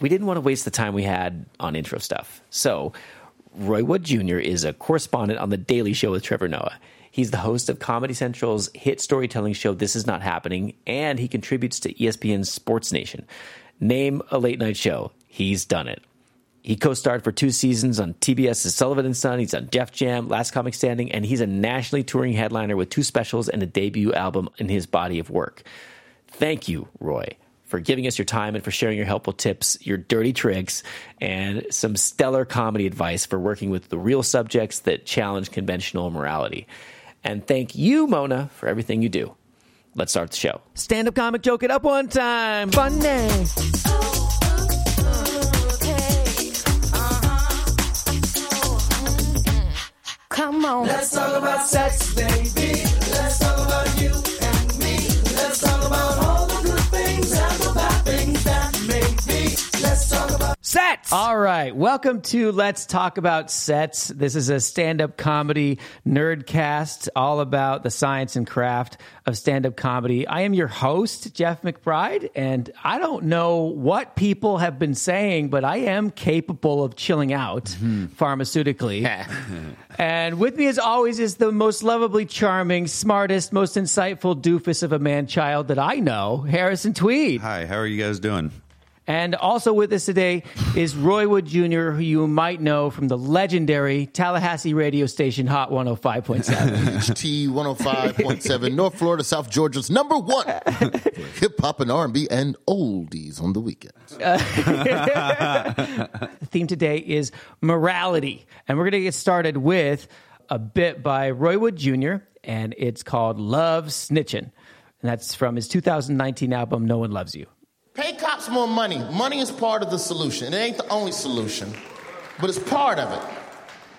we didn't want to waste the time we had on intro stuff. So, Roy Wood Jr. is a correspondent on The Daily Show with Trevor Noah. He's the host of Comedy Central's hit storytelling show This Is Not Happening, and he contributes to ESPN's Sports Nation. Name a late night show, he's done it. He co starred for two seasons on TBS's Sullivan and Son. He's on Def Jam, Last Comic Standing, and he's a nationally touring headliner with two specials and a debut album in his body of work. Thank you, Roy, for giving us your time and for sharing your helpful tips, your dirty tricks, and some stellar comedy advice for working with the real subjects that challenge conventional morality. And thank you, Mona, for everything you do. Let's start the show. Stand up comic joke it up one time. Funny. Come on. Let's talk about sex, baby. Let's talk about you and me. Let's talk about Sets. All right. Welcome to Let's Talk About Sets. This is a stand up comedy nerdcast all about the science and craft of stand up comedy. I am your host, Jeff McBride, and I don't know what people have been saying, but I am capable of chilling out mm-hmm. pharmaceutically. and with me, as always, is the most lovably charming, smartest, most insightful doofus of a man child that I know, Harrison Tweed. Hi, how are you guys doing? And also with us today is Roy Wood Jr., who you might know from the legendary Tallahassee radio station Hot 105.7. T 105.7, North Florida, South Georgia's number one hip hop and R&B and oldies on the weekend. the theme today is morality. And we're going to get started with a bit by Roy Wood Jr., and it's called Love Snitchin'. And that's from his 2019 album, No One Loves You. Pay cops more money. Money is part of the solution. It ain't the only solution, but it's part of it.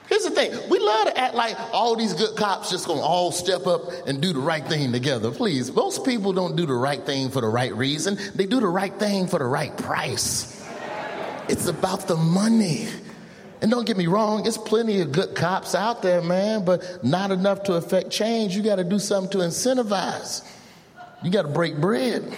Here's the thing we love to act like all these good cops just gonna all step up and do the right thing together. Please, most people don't do the right thing for the right reason, they do the right thing for the right price. It's about the money. And don't get me wrong, there's plenty of good cops out there, man, but not enough to affect change. You gotta do something to incentivize. You gotta break bread.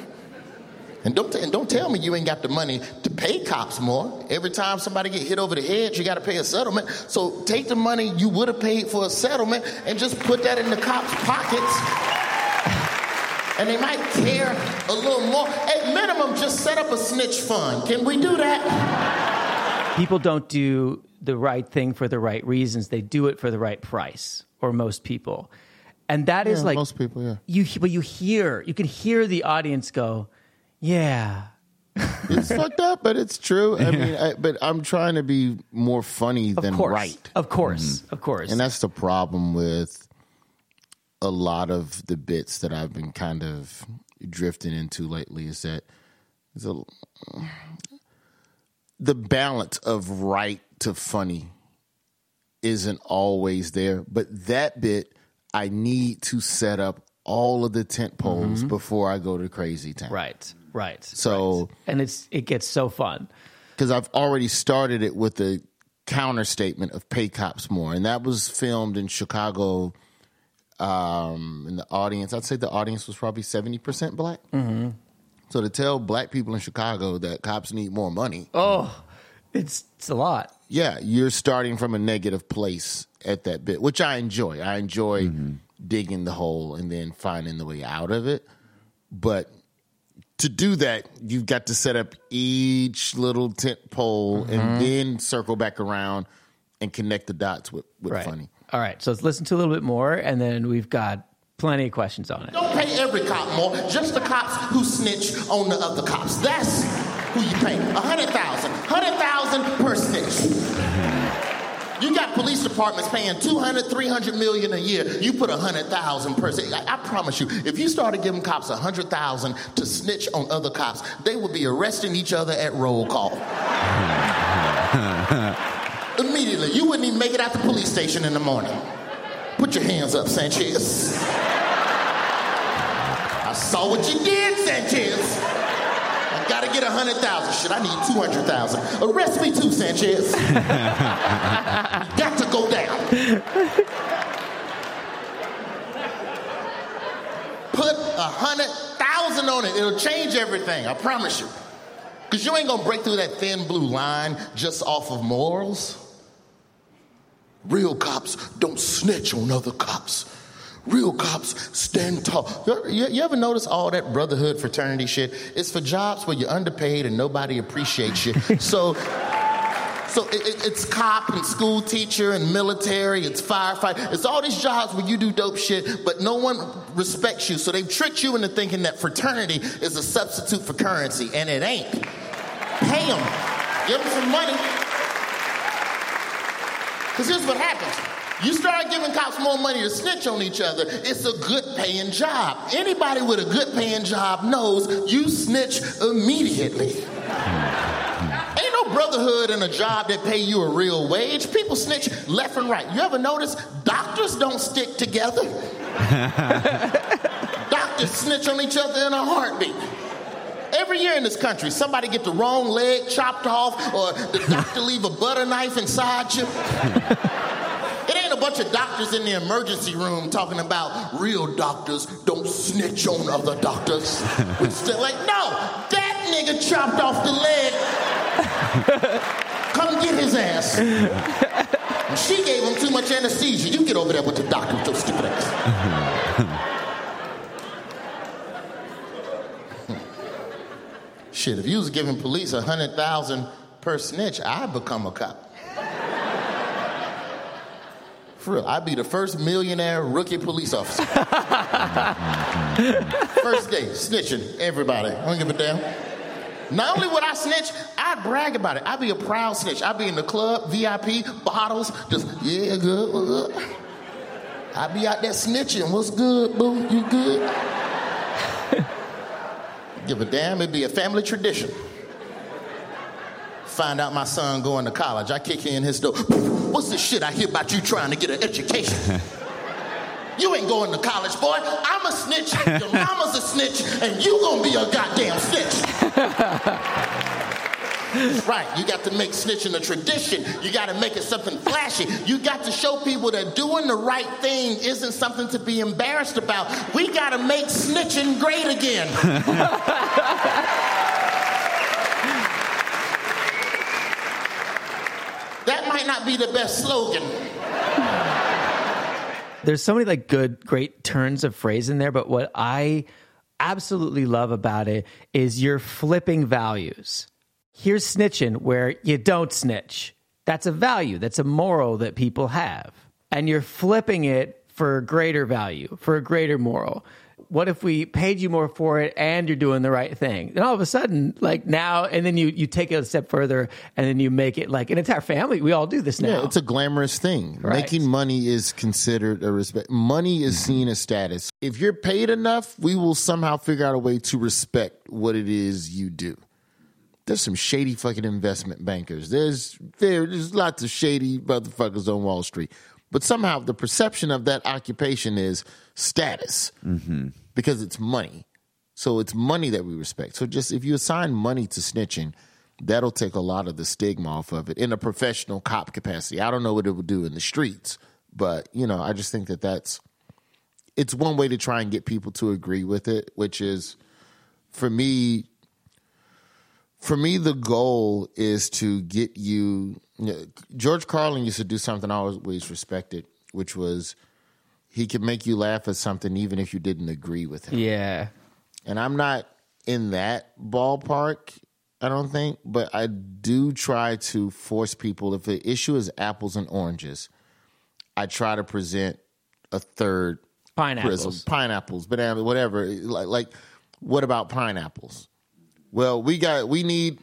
And don't, and don't tell me you ain't got the money to pay cops more. Every time somebody get hit over the head, you got to pay a settlement. So take the money you would have paid for a settlement and just put that in the cops' pockets. And they might care a little more. At minimum, just set up a snitch fund. Can we do that? People don't do the right thing for the right reasons, they do it for the right price, or most people. And that is Yeah, like most people, yeah. you but you hear you can hear the audience go, Yeah, It's fucked up, but it's true. I mean, I, but I'm trying to be more funny of than course. right. Of course. Mm-hmm. Of course. And that's the problem with a lot of the bits that I've been kind of drifting into lately is that is a, the balance of right to funny isn't always there. But that bit, I need to set up all of the tent poles mm-hmm. before I go to crazy town. right. Right. So- right. and it's it gets so fun. because I've already started it with the counter statement of pay cops more, and that was filmed in Chicago. Um, in the audience, I'd say the audience was probably seventy percent black. Mm-hmm. So to tell black people in Chicago that cops need more money, Oh, it's it's a lot. yeah, you're starting from a negative place at that bit, which I enjoy. I enjoy digging the hole and then finding the way out of it. But to do that, you've got to set up each little tent pole and mm-hmm. then circle back around and connect the dots with, with Right. funny. All right. So let's listen to a little bit more, and then we've got plenty of questions on it. Don't pay every cop more, just the cops who snitch on the other cops. That's who you pay. A hundred thousand. Hundred thousand per snitch. Got police departments paying 200, 300 million a year. You put a hundred thousand per. I, I promise you, if you started giving cops a hundred thousand to snitch on other cops, they would be arresting each other at roll call. Immediately, you wouldn't even make it out the police station in the morning. Put your hands up, Sanchez. I saw what you did, Sanchez. Gotta get a hundred thousand. Shit, I need two hundred thousand. Arrest me too, Sanchez. Got to go down. Put a hundred thousand on it. It'll change everything. I promise you. Because you ain't gonna break through that thin blue line just off of morals. Real cops don't snitch on other cops. Real cops stand tall. You, you ever notice all that brotherhood fraternity shit? It's for jobs where you're underpaid and nobody appreciates you. so, so it, it- it's cop and school teacher and military. It's firefighter. It's all these jobs where you do dope shit, but no one respects you. So they've tricked you into thinking that fraternity is a substitute for currency, and it ain't. Pay them. Give them some money. Because here's what happens. You start giving cops more money to snitch on each other, it's a good paying job. Anybody with a good paying job knows you snitch immediately. Hmm. Ain't no brotherhood in a job that pay you a real wage. People snitch left and right. You ever notice doctors don't stick together? doctors snitch on each other in a heartbeat. Every year in this country, somebody get the wrong leg chopped off, or the doctor leave a butter knife inside you. A bunch of doctors in the emergency room talking about real doctors don't snitch on other doctors. Which like, no, that nigga chopped off the leg. Come get his ass. she gave him too much anesthesia. You get over there with the doctor with your stupid ass. Shit, if you was giving police a hundred thousand per snitch, I'd become a cop. For real, I'd be the first millionaire rookie police officer. first day, snitching everybody. I don't give a damn. Not only would I snitch, I'd brag about it. I'd be a proud snitch. I'd be in the club, VIP, bottles, just, yeah, good, what's good. I'd be out there snitching. What's good, boo? You good? Give a damn, it'd be a family tradition. Find out my son going to college. I kick in his door. What's this shit I hear about you trying to get an education? You ain't going to college, boy. I'm a snitch. Your mama's a snitch, and you gonna be a goddamn snitch. right, you got to make snitching a tradition. You got to make it something flashy. You got to show people that doing the right thing isn't something to be embarrassed about. We got to make snitching great again. that might not be the best slogan. There's so many like good, great turns of phrase in there, but what I absolutely love about it is you're flipping values. Here's snitching where you don't snitch. That's a value, that's a moral that people have. And you're flipping it for a greater value, for a greater moral. What if we paid you more for it and you're doing the right thing? And all of a sudden, like now, and then you, you take it a step further and then you make it like an entire family. We all do this now. Yeah, it's a glamorous thing. Right. Making money is considered a respect. Money is mm-hmm. seen as status. If you're paid enough, we will somehow figure out a way to respect what it is you do. There's some shady fucking investment bankers. There's there- there's lots of shady motherfuckers on Wall Street. But somehow the perception of that occupation is status mm-hmm. because it's money. So it's money that we respect. So just if you assign money to snitching, that'll take a lot of the stigma off of it in a professional cop capacity. I don't know what it would do in the streets, but you know, I just think that that's it's one way to try and get people to agree with it, which is for me for me the goal is to get you, George Carlin used to do something I always respected, which was he could make you laugh at something even if you didn't agree with him yeah. and I'm not in that ballpark. I don't think, but I do try to force people. If the issue is apples and oranges, I try to present a third Pineapples. prism, pineapples, banana, uh, whatever. Like, like, what about pineapples? Well, we got we need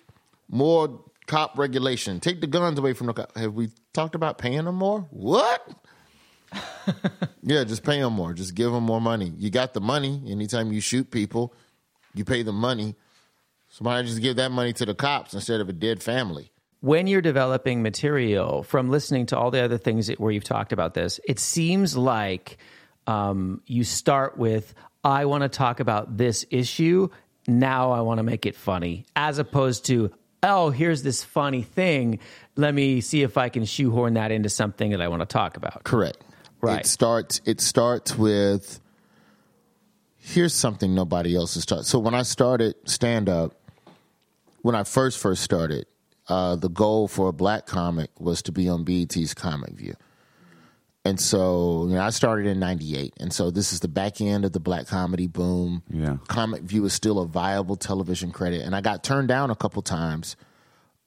more cop regulation. Take the guns away from the cop. Have we talked about paying them more? What? yeah, just pay them more. Just give them more money. You got the money. Anytime you shoot people, you pay the money. Somebody just give that money to the cops instead of a dead family? when you're developing material from listening to all the other things that, where you've talked about this, it seems like um, you start with, I want to talk about this issue. Now I want to make it funny, as opposed to, oh, here's this funny thing. Let me see if I can shoehorn that into something that I want to talk about. Correct. Right. It starts. It starts with. Here's something nobody else has taught. So when I started stand up, when I first first started, uh, the goal for a black comic was to be on BET's Comic View. And so, you know, I started in 98. And so this is the back end of the black comedy boom. Yeah. Comic View is still a viable television credit. And I got turned down a couple times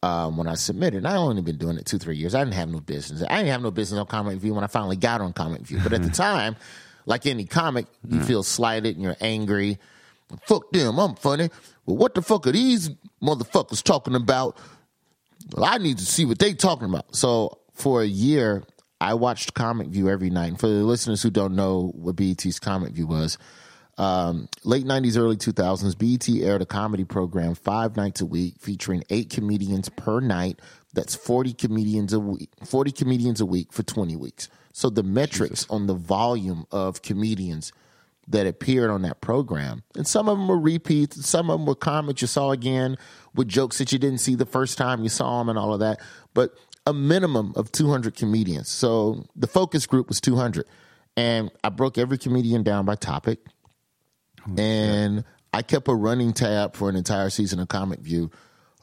um, when I submitted. And I only been doing it two, three years. I didn't have no business. I didn't have no business on Comic View when I finally got on Comic View. But at the time, like any comic, you feel slighted and you're angry. Fuck them, I'm funny. Well, what the fuck are these motherfuckers talking about? Well, I need to see what they talking about. So for a year, I watched Comic View every night. And for the listeners who don't know what BET's Comic View was, um, late 90s, early 2000s, BET aired a comedy program five nights a week featuring eight comedians per night. That's 40 comedians a week, 40 comedians a week for 20 weeks. So the metrics on the volume of comedians that appeared on that program, and some of them were repeats, and some of them were comics you saw again with jokes that you didn't see the first time you saw them and all of that. But a minimum of 200 comedians. So the focus group was 200. And I broke every comedian down by topic. and I kept a running tab for an entire season of Comic View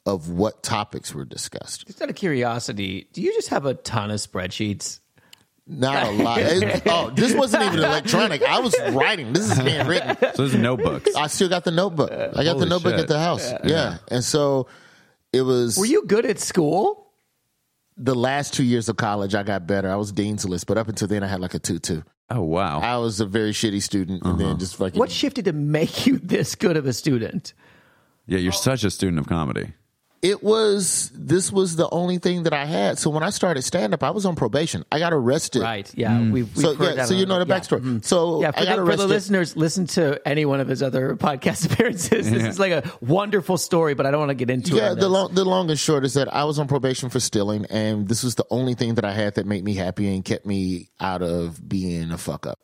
of what topics were discussed. Just out of curiosity, do you just have a ton of spreadsheets? Not a lot. It- oh, this wasn't even electronic. I was writing. This is being written. So there's notebooks. I still got the notebook. I got the notebook shit. at the house. Yeah. And so it was Were you good at school? The last two years of college, I got better. I was dean's list, but up until then, I had like a 2 2. Oh wow. I was a very shitty student and then uh-huh. just fucking. What shifted to make you this good of a student? Yeah, you're such a student of comedy. It was, this was the only thing that I had. So when I started stand up, I was on probation. I got arrested. Right. Yeah. We've, we've So, heard yeah, that so you know the yeah. backstory. Mhm. So Yeah, for, I the, got for arrested. the listeners, listen to any one of his other podcast appearances. This is like a wonderful story, but I don't want to get into it. Yeah, the this. long the long and short is that I was on probation for stealing, and this was the only thing that I had that made me happy and kept me out of being a fuck up.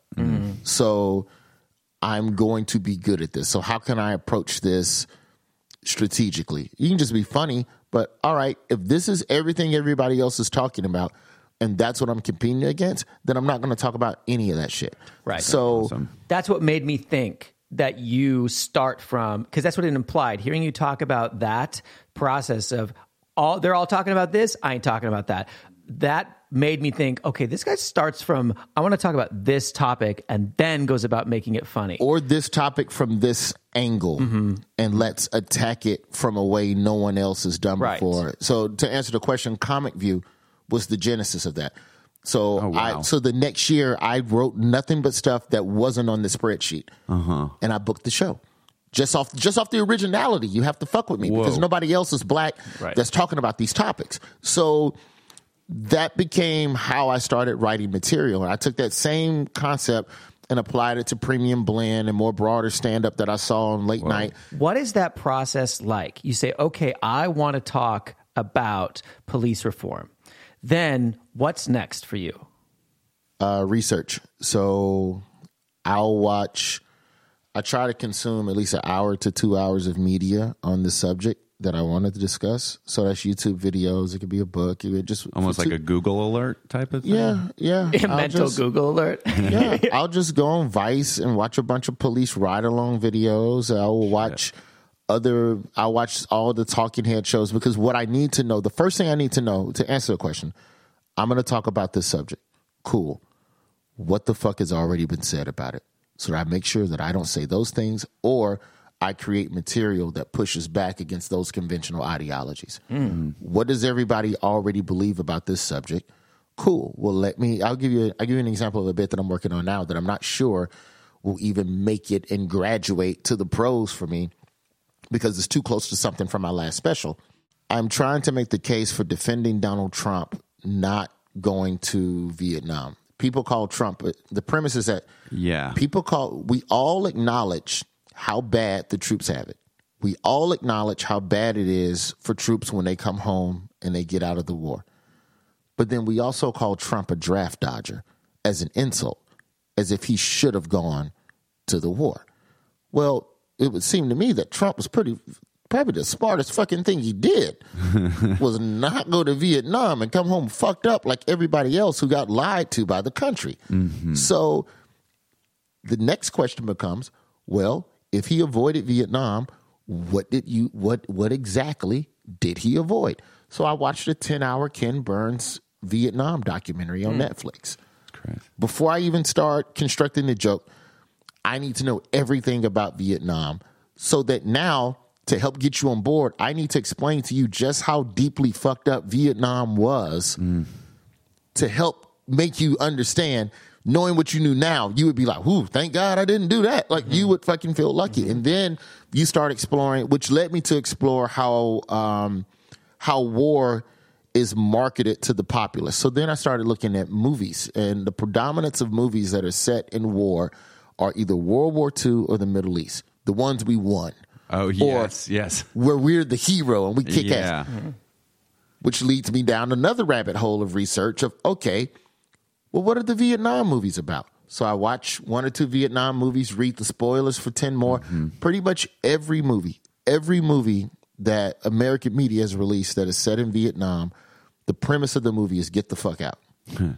So I'm going to be good at this. So how can I approach this strategically? You can just be funny, but all right, if this is everything everybody else is talking about. And that's what I'm competing against. Then I'm not going to talk about any of that shit. Right. So Awesome. that's what made me think that you start from because that's what it implied hearing you talk about that process of all they're all talking about this i ain't talking about that that made me think okay this guy starts from i want to talk about this topic and then goes about making it funny or this topic from this angle Mm-hmm. and let's attack it from a way no one else has done Right. before. So to answer the question, Comic View was the genesis of that. So Oh, wow. I so the next year I wrote nothing but stuff that wasn't on the spreadsheet. Uh-huh. And I booked the show. Just off just off the originality. You have to fuck with me because nobody else is black Right. that's talking about these topics. So that became how I started writing material. And I took that same concept and applied it to premium blend and more broader stand up that I saw on late night. what is that process like you say okay i want to talk about police reform then what's next for you Uh, research. So I'll watch, I try to consume at least an hour to two hours of media on the subject that I wanted to discuss. So that's YouTube videos. It could be a book. It could just Almost like a Google alert type of thing. yeah, yeah. I'll mental just- google alert yeah, I'll just go on Vice and watch a bunch of police ride along videos. I will watch other. I'll watch all the talking head shows because what I need to know, the first thing I need to know to answer the question, I'm going to talk about this subject. Cool. What the fuck has already been said about it? So that I make sure that I don't say those things or I create material that pushes back against those conventional ideologies. Mm. Mm-hmm. What does everybody already believe about this subject? Cool. Well, let me. I'll give you. I'll give you an example of a bit that I'm working on now that I'm not sure will even make it and graduate to the pros for me because it's too close to something from my last special. I'm trying to make the case for defending Donald Trump not going to Vietnam. People call Trump. The premise is that Yeah. people call. We all acknowledge how bad the troops have it. We all acknowledge how bad it is for troops when they come home and they get out of the war. But then we also call Trump a draft dodger as an insult, as if he should have gone to the war. Well, it would seem to me that Trump was pretty probably the smartest fucking thing he did was not go to Vietnam and come home fucked up like everybody else who got lied to by the country. Mm-hmm. So the next question becomes, well, if he avoided Vietnam, what did you what what exactly did he avoid? So I watched a 10-hour Ken Burns Vietnam documentary on hmm. Netflix. Crazy. Before I even start constructing the joke, I need to know everything about Vietnam so that now to help get you on board, I need to explain to you just how deeply fucked up Vietnam was hmm. to help make you understand. Knowing what you knew now, you would be like, "Ooh, thank God I didn't do that." Like you would fucking feel lucky, and then you start exploring, which led me to explore how um, how war is marketed to the populace. So then I started looking at movies, and the predominance of movies that are set in war are either World War II or the Middle East, the ones we won, Oh yes, yes. where we're the hero and we kick Yeah. ass which leads me down another rabbit hole of research of okay, well, what are the Vietnam movies about? So I watch one or two Vietnam movies, read the spoilers for 10 more. Mm-hmm. Pretty much every movie, every movie that American media has released that is set in Vietnam, the premise of the movie is get the fuck out.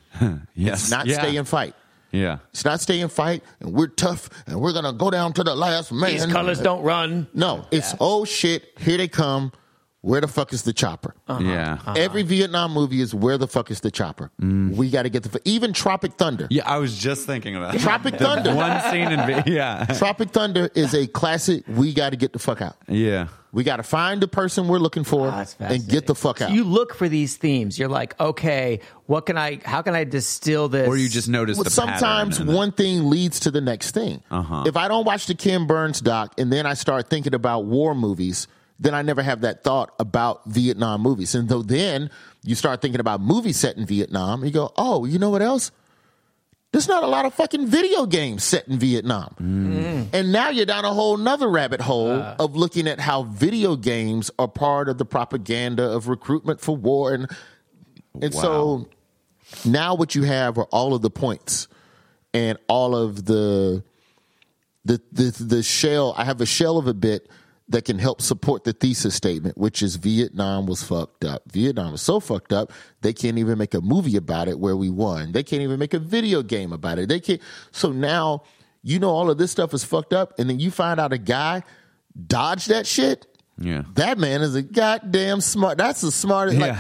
Yes. Not yeah. stay and fight. Yeah. It's not stay and fight, and we're tough, and we're gonna go down to the last man. These colors don't run. No, it's oh shit, here they come. Where the fuck is the chopper? Yeah. Every Vietnam movie is where the fuck is the chopper? We got to get the fuck. even Tropic Thunder. Yeah, I was just thinking about Tropic Thunder. One scene in vi- yeah. Tropic Thunder is a classic. We got to get the fuck out. Yeah. We got to find the person we're looking for Ah, and get the fuck So out. you look for these themes. You're like, okay, what can I? How can I distill this? Or you just notice Well, the sometimes pattern and- one thing leads to the next thing. Uh-huh. If I don't watch the Ken Burns doc and then I start thinking about war movies, then I never have that thought about Vietnam movies. And though then you start thinking about movies set in Vietnam, you go, oh, you know what else? There's not a lot of fucking video games set in Vietnam. Mm. And now you're down a whole nother rabbit hole of looking at how video games are part of the propaganda of recruitment for war. And, and so now what you have are all of the points and all of the the the the shell. I have a shell of a bit that can help support the thesis statement, which is Vietnam was fucked up. Vietnam was so fucked up they can't even make a movie about it where we won. They can't even make a video game about it. They can't. So now you know all of this stuff is fucked up, and then you find out a guy dodged that shit. Yeah. That man is a goddamn smart. That's the smartest. Like,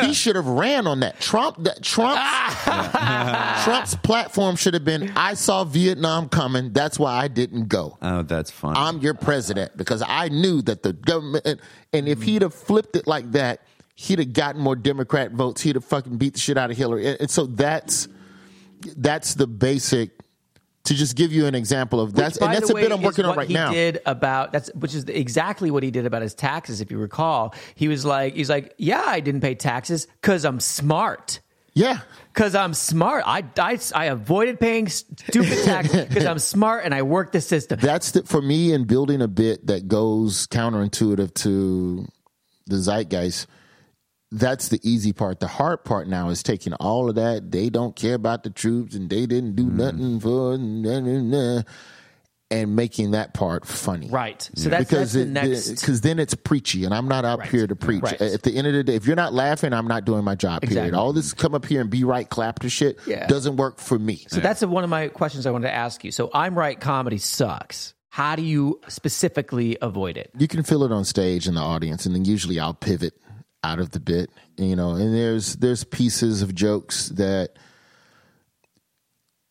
he should have ran on that. Trump. That Trump. Ah. Trump's platform should have been. I saw Vietnam coming. That's why I didn't go. Oh, that's fun. I'm your president because I knew that the government. And, and if he'd have flipped it like that, he'd have gotten more Democrat votes. He'd have fucking beat the shit out of Hillary. And, and so that's that's the basic. To just give you an example of that's, and that's a bit I'm working on right he now. Did about that's which is exactly what he did about his taxes. If you recall, he was like, he's like, yeah, I didn't pay taxes because I'm smart. Yeah, Because I'm smart. I, I, I avoided paying stupid taxes because I'm smart and I work the system. that's the, for me in building a bit that goes counterintuitive to the zeitgeist. That's the easy part. The hard part now is taking all of that. They don't care about the troops and they didn't do mm-hmm. nothing for nah, nah, nah, and making that part funny. Right. So that's, that's the next. because then it's preachy, and I'm not up Right. here to preach. Right. At the end of the day, if you're not laughing, I'm not doing my job. Period. Exactly. All this come up here and be right, clap to shit Yeah. doesn't work for me. So that's one of my questions I wanted to ask you. So I'm right. Comedy sucks. How do you specifically avoid it? you can feel it on stage in the audience, and then usually I'll pivot out of the bit, you know. And there's there's pieces of jokes that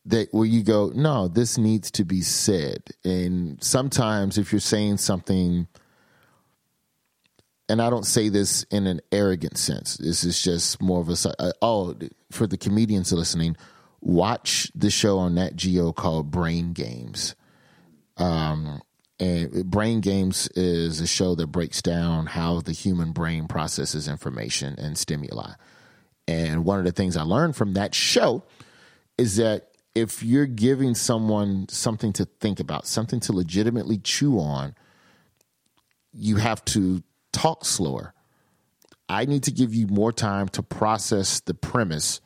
that where you go, no, this needs to be said. And sometimes if you're saying something, and I don't say this in an arrogant sense, this is just more of a uh, oh, for the comedians listening, watch the show on Nat Geo called Brain Games. Um, and Brain Games is a show that breaks down how the human brain processes information and stimuli. And one of the things I learned from that show is that if you're giving someone something to think about, something to legitimately chew on, you have to talk slower. I need to give you more time to process the premise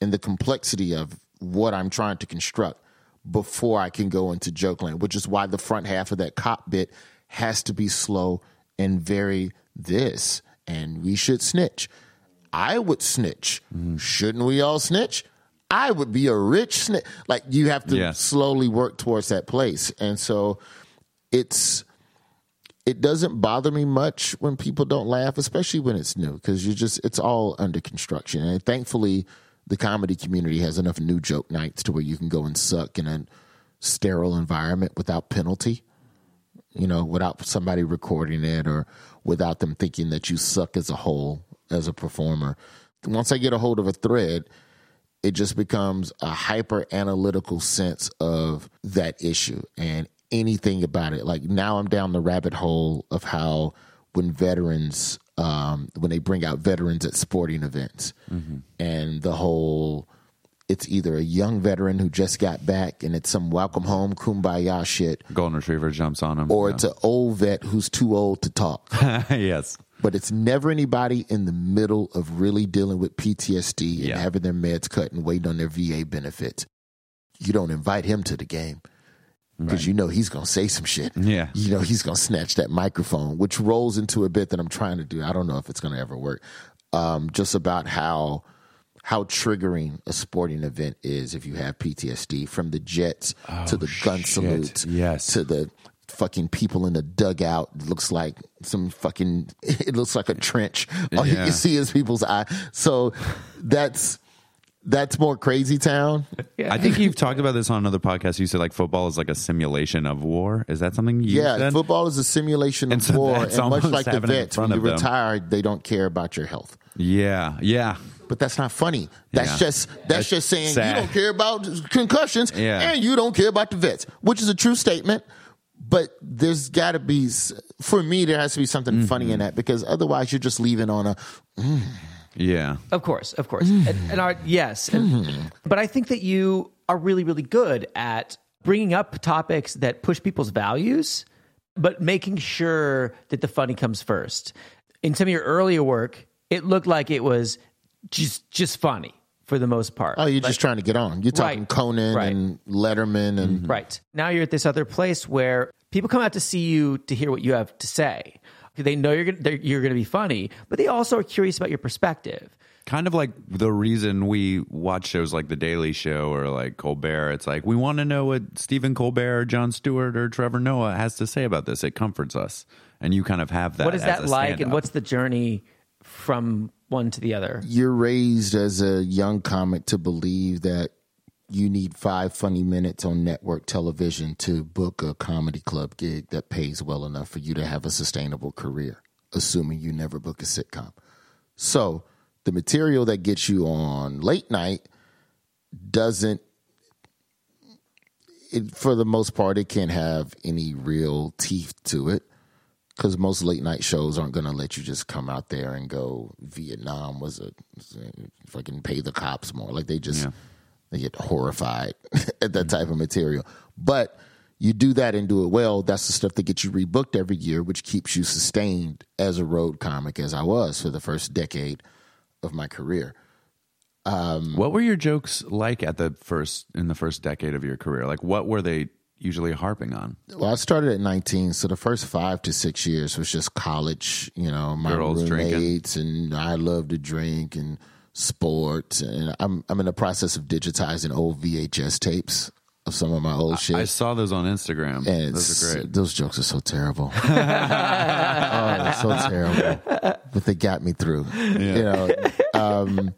and the complexity of what I'm trying to construct before I can go into joke land, which is why the front half of that cop bit has to be slow and very this, and we should snitch. I would snitch. Mm-hmm. Shouldn't we all snitch? I would be a rich snitch. Like you have to Yes. slowly work towards that place. And so it's it doesn't bother me much when people don't laugh, especially when it's new, because you just it's all under construction. And thankfully, the comedy community has enough new joke nights to where you can go and suck in a sterile environment without penalty. You know, without somebody recording it or without them thinking that you suck as a whole as a performer. Once I get a hold of a thread, it just becomes a hyper analytical sense of that issue and anything about it. Like now I'm down the rabbit hole of how when veterans, um, when they bring out veterans at sporting events and the whole, it's either a young veteran who just got back and it's some welcome home kumbaya shit, Golden Retriever jumps on him. or Yeah. it's an old vet who's too old to talk yes. but it's never anybody in the middle of really dealing with PTSD and Yeah. having their meds cut and waiting on their VA benefits. You don't invite him to the game because you know he's going to say some shit. Yeah. You know he's going to snatch that microphone, which rolls into a bit that I'm trying to do. I don't know if it's going to ever work. Um, just about how how triggering a sporting event is if you have PTSD from the jets to the gun shit. salutes Yes. to the fucking people in the dugout It looks like some fucking it looks like a trench all you can see is people's eye so that's that's more crazy town I think you've talked about this on another podcast. You said like football is like a simulation of war. Is that something you yeah said? football is a simulation And of so war that's and much almost like the happening in vets when front you of them. retire they don't care about your health Yeah. Yeah. but that's not funny. That's Yeah. just that's, That's just saying sad. you don't care about concussions Yeah. and you don't care about the vets, which is a true statement. But there's got to be, s- for me, there has to be something Mm-hmm. funny in that because otherwise you're just leaving on a. Yeah. Of course, of course. and, and our, yes. and- but I think that you are really, really good at bringing up topics that push people's values, but making sure that the funny comes first. In some of your earlier work, it looked like it was just just funny for the most part. Oh, you're just trying to get on. You're talking Right. Conan Right. and Letterman and Right. Now you're at this other place where people come out to see you to hear what you have to say. They know you're gonna, you're going to be funny, but they also are curious about your perspective. Kind of like the reason we watch shows like The Daily Show or like Colbert. It's like we want to know what Stephen Colbert or Jon Stewart or Trevor Noah has to say about this. It comforts us. And you kind of have that. what is as that a like, and stand-up. what's the journey from one to the other? you're raised as a young comic to believe that you need five funny minutes on network television to book a comedy club gig that pays well enough for you to have a sustainable career, assuming you never book a sitcom. So the material that gets you on late night doesn't it, for the most part it can't have any real teeth to it because most late night shows aren't going to let you just come out there and go Vietnam was a fucking pay the cops more. Like they just Yeah. They get horrified at that mm-hmm. type of material. But you do that and do it well. That's the stuff that gets you rebooked every year, which keeps you sustained as a road comic, as I was for the first decade of my career. Um, what were your jokes like at the first in the first decade of your career? Like what were they usually harping on? Well, I started at 19, so the first five to six years was just college. You know, my Girls drinking. roommates, and I love to drink and sports. And I'm I'm in the process of digitizing old VHS tapes of some of my old shit. I saw those on Instagram. and those are great. Those jokes are so terrible. oh, they're so terrible. But they got me through. You know, um,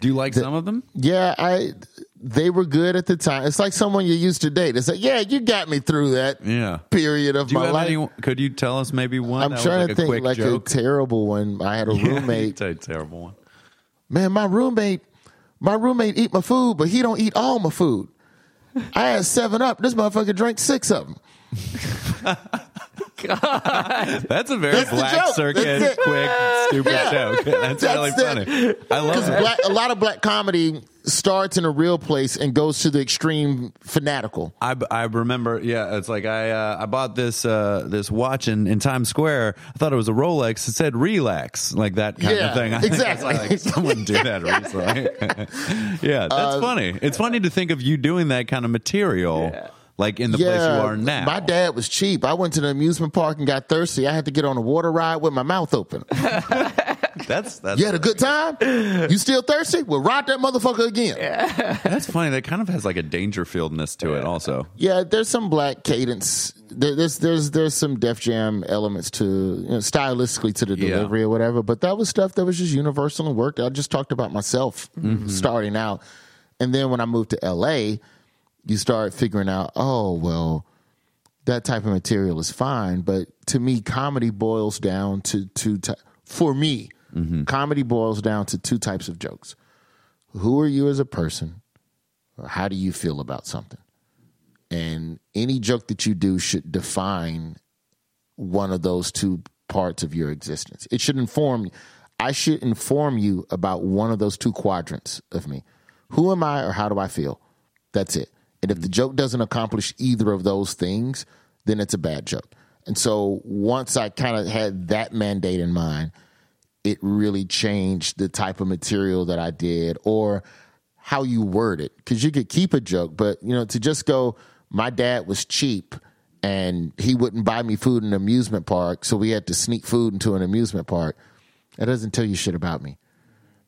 Do you like some of them? yeah, I they were good at the time. It's like someone you used to date. It's like, yeah, you got me through that Yeah. period of Do my life. any, could you tell us maybe one? I'm that trying was to a think like joke? a terrible one. I had a roommate. a terrible one. Man, my roommate, my roommate eat my food, but he don't eat all my food. I had seven up. This motherfucker drank six of them. God. That's a very That's the black joke. circuit, That's it. quick, stupid joke. That's, That's really it. funny. I love Because it. black, a lot of black comedy starts in a real place and goes to the extreme fanatical. I, I remember, yeah, it's like I uh, I bought this uh, this watch in, in Times Square. I thought it was a Rolex. It said relax, like that kind Yeah, of thing. I exactly. like someone did that recently. yeah, that's Uh, funny. It's funny to think of you doing that kind of material, like in the place you are now. My dad was cheap. I went to the amusement park and got thirsty. I had to get on a water ride with my mouth open. That's that's You had a good time? You still thirsty? Well, ride that motherfucker again. that's funny. That kind of has like a Dangerfieldness to it, also. Yeah, there's some black cadence. There, there's there's there's some Def Jam elements to you know, stylistically to the Yeah. delivery or whatever. But that was stuff that was just universal and worked. I just talked about myself mm-hmm. starting out, and then when I moved to L.A., you start figuring out, oh well, that type of material is fine. But to me, comedy boils down to two. Ty- for me, Mm-hmm. comedy boils down to two types of jokes. Who are you as a person? Or how do you feel about something? and any joke that you do should define one of those two parts of your existence. It should inform I should inform you about one of those two quadrants of me. Who am I or how do I feel? That's it. And if the mm-hmm. joke doesn't accomplish either of those things, then it's a bad joke. And so once I kind of had that mandate in mind, it really changed the type of material that I did or how you word it. Because you could keep a joke, but you know, to just go, my dad was cheap and he wouldn't buy me food in an amusement park, so we had to sneak food into an amusement park. That doesn't tell you shit about me.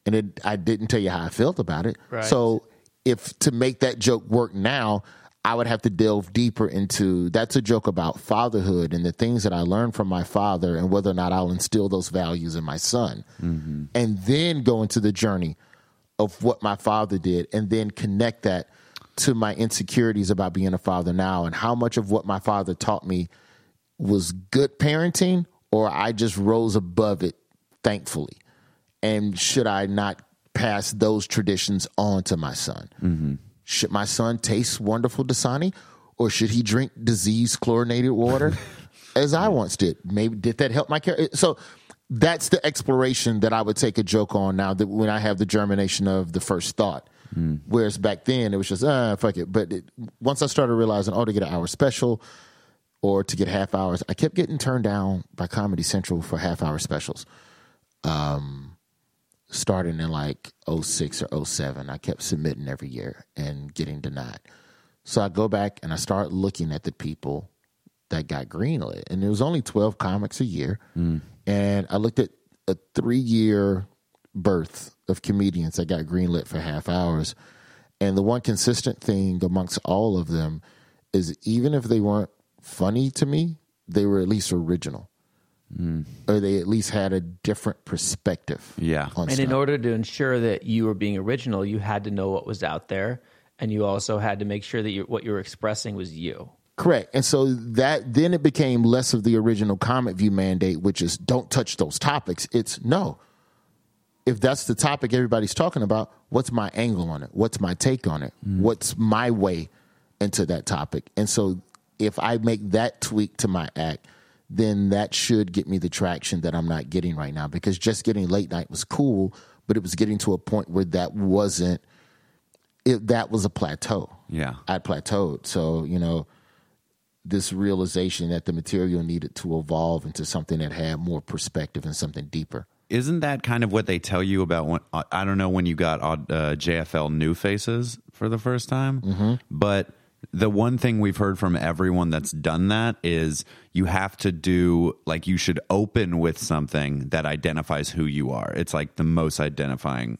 And it I didn't tell you how I felt about it. Right. So if to make that joke work now, I would have to delve deeper into that's a joke about fatherhood and the things that I learned from my father and whether or not I'll instill those values in my son. Mm-hmm. And then go into the journey of what my father did and then connect that to my insecurities about being a father now and how much of what my father taught me was good parenting or I just rose above it thankfully. And should I not pass those traditions on to my son? Mm-hmm. Should my son taste wonderful Dasani or should he drink disease chlorinated water as I once did? Maybe did that help my character? So that's the exploration that I would take a joke on now that when I have the germination of the first thought. Whereas back then it was just, ah, fuck it. But it, once I started realizing, oh, to get an hour special or to get half hours, I kept getting turned down by Comedy Central for half hour specials. Um, starting in like 06 or 07, I kept submitting every year and getting denied. So I go back and I start looking at the people that got greenlit. And there was only 12 comics a year. Mm. And I looked at a three year birth of comedians that got greenlit for half hours. And the one consistent thing amongst all of them is even if they weren't funny to me, they were at least original. Mm. Or they at least had a different perspective. Yeah. On And in order to ensure that you were being original, you had to know what was out there, and you also had to make sure that you, what you were expressing was you. Correct. And so that then it became less of the original comic view mandate, which is don't touch those topics. It's no. If that's the topic everybody's talking about, what's my angle on it? What's my take on it? Mm. What's my way into that topic? And so if I make that tweak to my act, then that should get me the traction that I'm not getting right now because just getting late night was cool, but it was getting to a point where that wasn't it, that was a plateau. Yeah. I plateaued. So, you know, this realization that the material needed to evolve into something that had more perspective and something deeper. Isn't that kind of what they tell you about when I don't know when you got uh, JFL New Faces for the first time, Mm-hmm. but the one thing we've heard from everyone that's done that is you have to do like you should open with something that identifies who you are. It's like the most identifying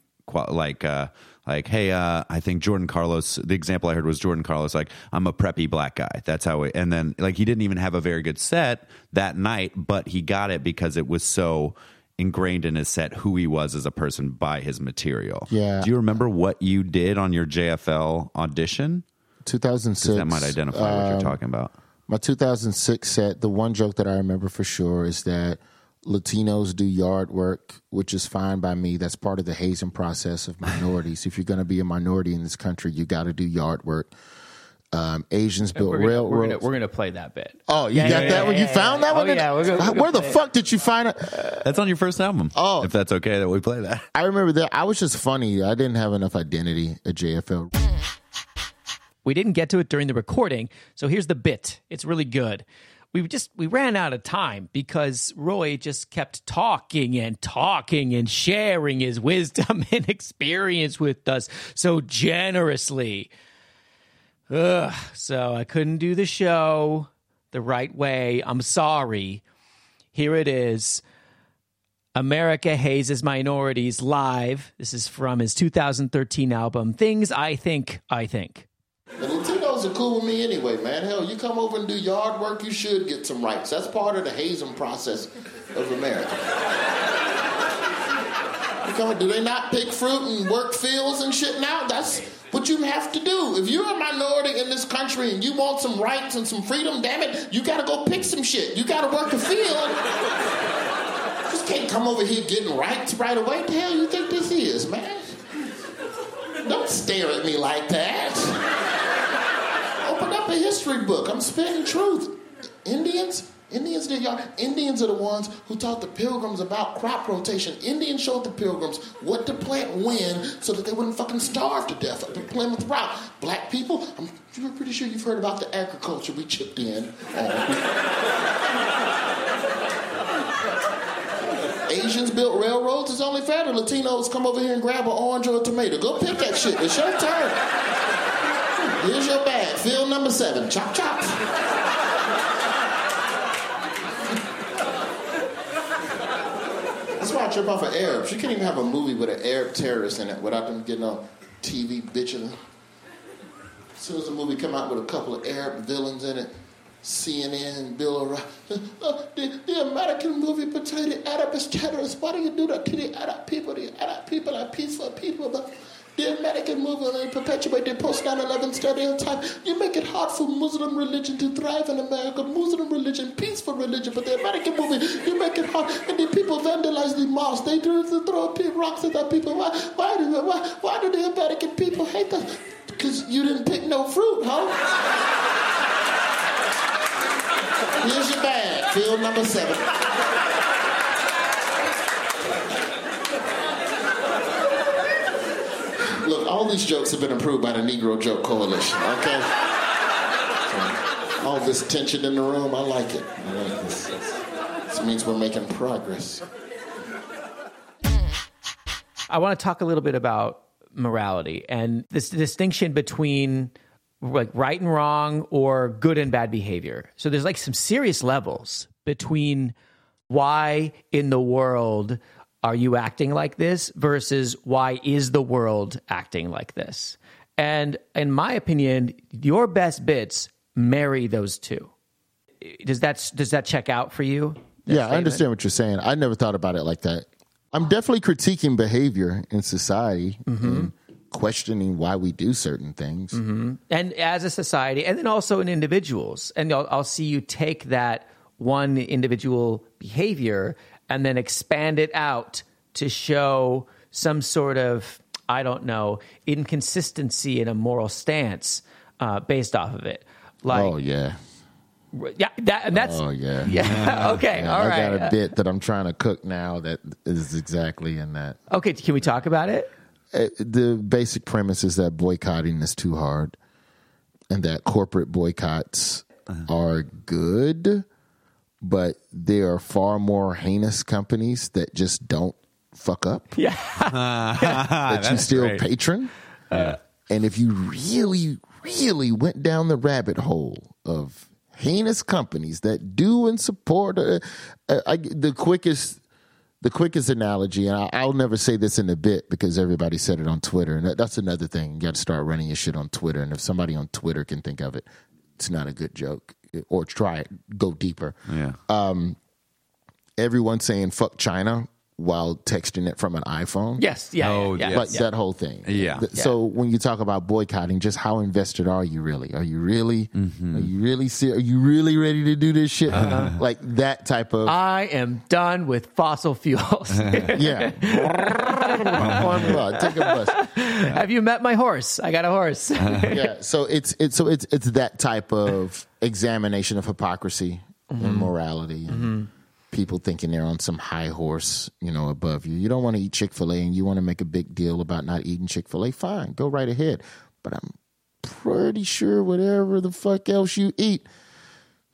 like uh like hey uh I think Jordan Carlos the example I heard was Jordan Carlos like I'm a preppy black guy. That's how it and then like he didn't even have a very good set that night, but he got it because it was so ingrained in his set who he was as a person by his material. Yeah. Do you remember what you did on your JFL audition? 2006. That might identify what um, you're talking about. My 2006 set, the one joke that I remember for sure is that Latinos do yard work, which is fine by me. That's part of the hazing process of minorities. if you're going to be a minority in this country, you got to do yard work. Um, Asians built We're gonna, railroads. we're, gonna, play that bit. oh, you got that one? You found that Oh, one? yeah, we're gonna- we're Where the play it. fuck did you find it? That's on your first album. Oh. if that's okay that we play that. I remember that. I was just funny. I didn't have enough identity at JFL. We didn't get to it during the recording, so here's the bit. It's really good. We just we ran out of time because Roy just kept talking and talking and sharing his wisdom and experience with us so generously. Ugh, so I couldn't do the show the right way. I'm sorry. Here it is. America Hazes Minorities live. This is from his 2013 album, Things I Think I Think. The Latinos are cool with me anyway, man. Hell, you come over and do yard work, you should get some rights. That's part of the hazing process of America. You come, do they not pick fruit and work fields and shit now? That's what you have to do. If you're a minority in this country and you want some rights and some freedom, damn it, you gotta go pick some shit. You gotta work a field. Just can't come over here getting rights right away. The hell you think this is, man? Don't stare at me like that. Open up a history book. I'm spitting truth. Indians, Indians did y'all. Indians are the ones who taught the pilgrims about crop rotation. Indians showed the pilgrims what to plant when so that they wouldn't fucking starve to death in Plymouth Rock. Black people, I'm pretty sure you've heard about the agriculture we chipped in. Asians built railroads. It's only fair the Latinos come over here and grab an orange or a tomato. Go pick that shit. It's your turn. Here's your bag. Field number seven. Chop chop. That's why I trip off of Arabs. You can't even have a movie with an Arab terrorist in it without them getting on TV bitching. As soon as the movie come out with a couple of Arab villains in it, CNN, Bill O'Reilly, uh, the, the American movie portrayed the Arab as terrorists. Why do you do that to the Arab people? The Arab people are peaceful people, but the American movie they perpetuate the post 9/11 stereotype. You make it hard for Muslim religion to thrive in America. Muslim religion, peaceful religion, but the American movie you make it hard, and the people vandalize the mosques. They throw rocks at the people. Why? Why do why, why do the American people hate us? Because you didn't pick no fruit, huh? Here's field number seven. Look, all these jokes have been approved by the Negro Joke Coalition, okay? All this tension in the room, I like it. I like this. This means we're making progress. I want to talk a little bit about morality and this distinction between like right and wrong or good and bad behavior. So there's like some serious levels between why in the world are you acting like this versus why is the world acting like this? And in my opinion, your best bits marry those two. Does that does that check out for you? Yeah, I understand what you're saying. I never thought about it like that. I'm definitely critiquing behavior in society and mm-hmm. questioning why we do certain things. Mm-hmm. and as a society, and then also in individuals. And I'll, I'll see you take that one individual behavior and then expand it out to show some sort of, I don't know, inconsistency in a moral stance uh, based off of it. Like, oh yeah, yeah, that, and that's, oh yeah, yeah, okay, Yeah, all I right. got a bit that I'm trying to cook now that is exactly in that. okay, can we talk about it? Uh, the basic premise is that boycotting is too hard and that corporate boycotts are good, but there are far more heinous companies that just don't fuck up Yeah. that you still great. patron. And if you really, really went down the rabbit hole of heinous companies that do and support, uh, uh, I, the quickest, the quickest analogy, and I, I'll never say this in a bit because everybody said it on Twitter, and that, that's another thing. You got to start running your shit on Twitter, and if somebody on Twitter can think of it, it's not a good joke. Or try it, go deeper Yeah. Um, everyone saying fuck China while texting it from an iPhone. yes. Yeah. Oh, yeah, yeah, yes. Like yeah. that whole thing. Yeah. Th- So when you talk about boycotting, just how invested are you really? Are you really? Mm-hmm. Are you really? ser- Are you really ready to do this shit? Uh-huh. Like that type of I am done with fossil fuels. yeah. Take a bus. Have you met my horse? I got a horse. Yeah. So it's it's so it's it's that type of examination of hypocrisy Mm-hmm. and morality. And People thinking they're on some high horse, you know, above you. You don't want to eat Chick Fil A, and you want to make a big deal about not eating Chick Fil A. Fine, go right ahead. But I'm pretty sure whatever the fuck else you eat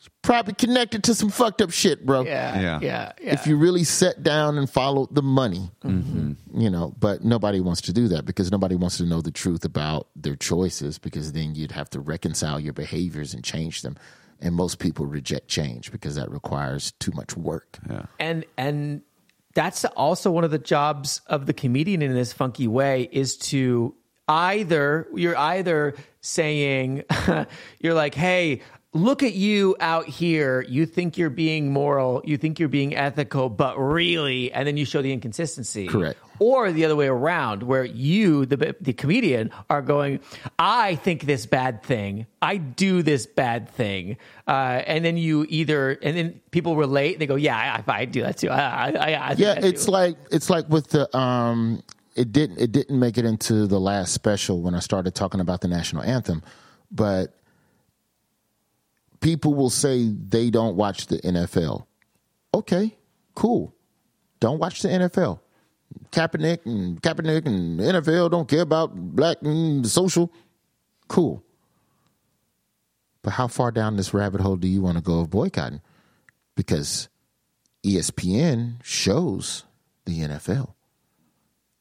is probably connected to some fucked up shit, bro. yeah, Yeah. yeah, yeah. If you really sat down and followed the money, Mm-hmm. you know, but nobody wants to do that because nobody wants to know the truth about their choices because then you'd have to reconcile your behaviors and change them. And most people reject change because that requires too much work. Yeah. and and that's also one of the jobs of the comedian in this funky way is to either you're either saying you're like hey look at you out here you think you're being moral you think you're being ethical but really and then you show the inconsistency Correct. Or the other way around where you the the comedian are going i think this bad thing i do this bad thing uh, and then you either and then people relate and they go yeah i, I do that too i, I, I, Yeah, it's like it's like with the um it didn't it didn't make it into the last special when I started talking about the national anthem, but people will say they don't watch the NFL. Okay, cool. Don't watch the NFL. Kaepernick and Kaepernick and NFL don't care about black and social. Cool. But how far down this rabbit hole do you want to go of boycotting? Because ESPN shows the NFL.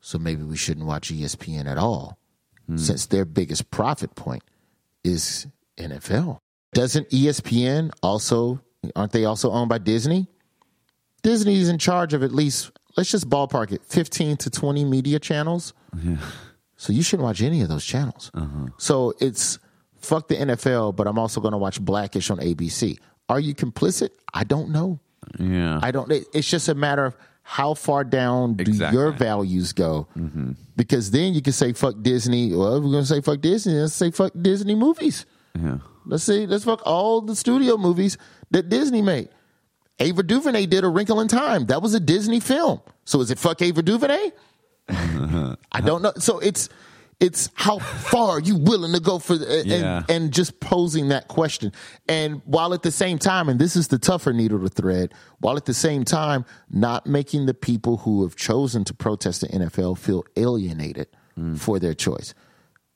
So maybe we shouldn't watch ESPN at all hmm. since their biggest profit point is NFL. Doesn't ESPN also, aren't they also owned by Disney? Disney's in charge of at least, let's just ballpark it, 15 to 20 media channels. Yeah. So you shouldn't watch any of those channels. Uh-huh. So it's fuck the NFL, but I'm also going to watch Blackish on ABC. Are you complicit? I don't know. Yeah. I don't. it- It's just a matter of how far down do Exactly. your values go, because then you can say fuck Disney. Well, we're gonna say fuck Disney. Let's say fuck Disney movies. yeah. Let's say let's fuck all the studio movies that Disney made. Ava DuVernay did A Wrinkle in Time. That was a Disney film. So is it fuck Ava DuVernay? I don't know. So it's it's how far are you willing to go for the, and, Yeah. and just posing that question. And while at the same time, and this is the tougher needle to thread, while at the same time not making the people who have chosen to protest the NFL feel alienated mm. for their choice.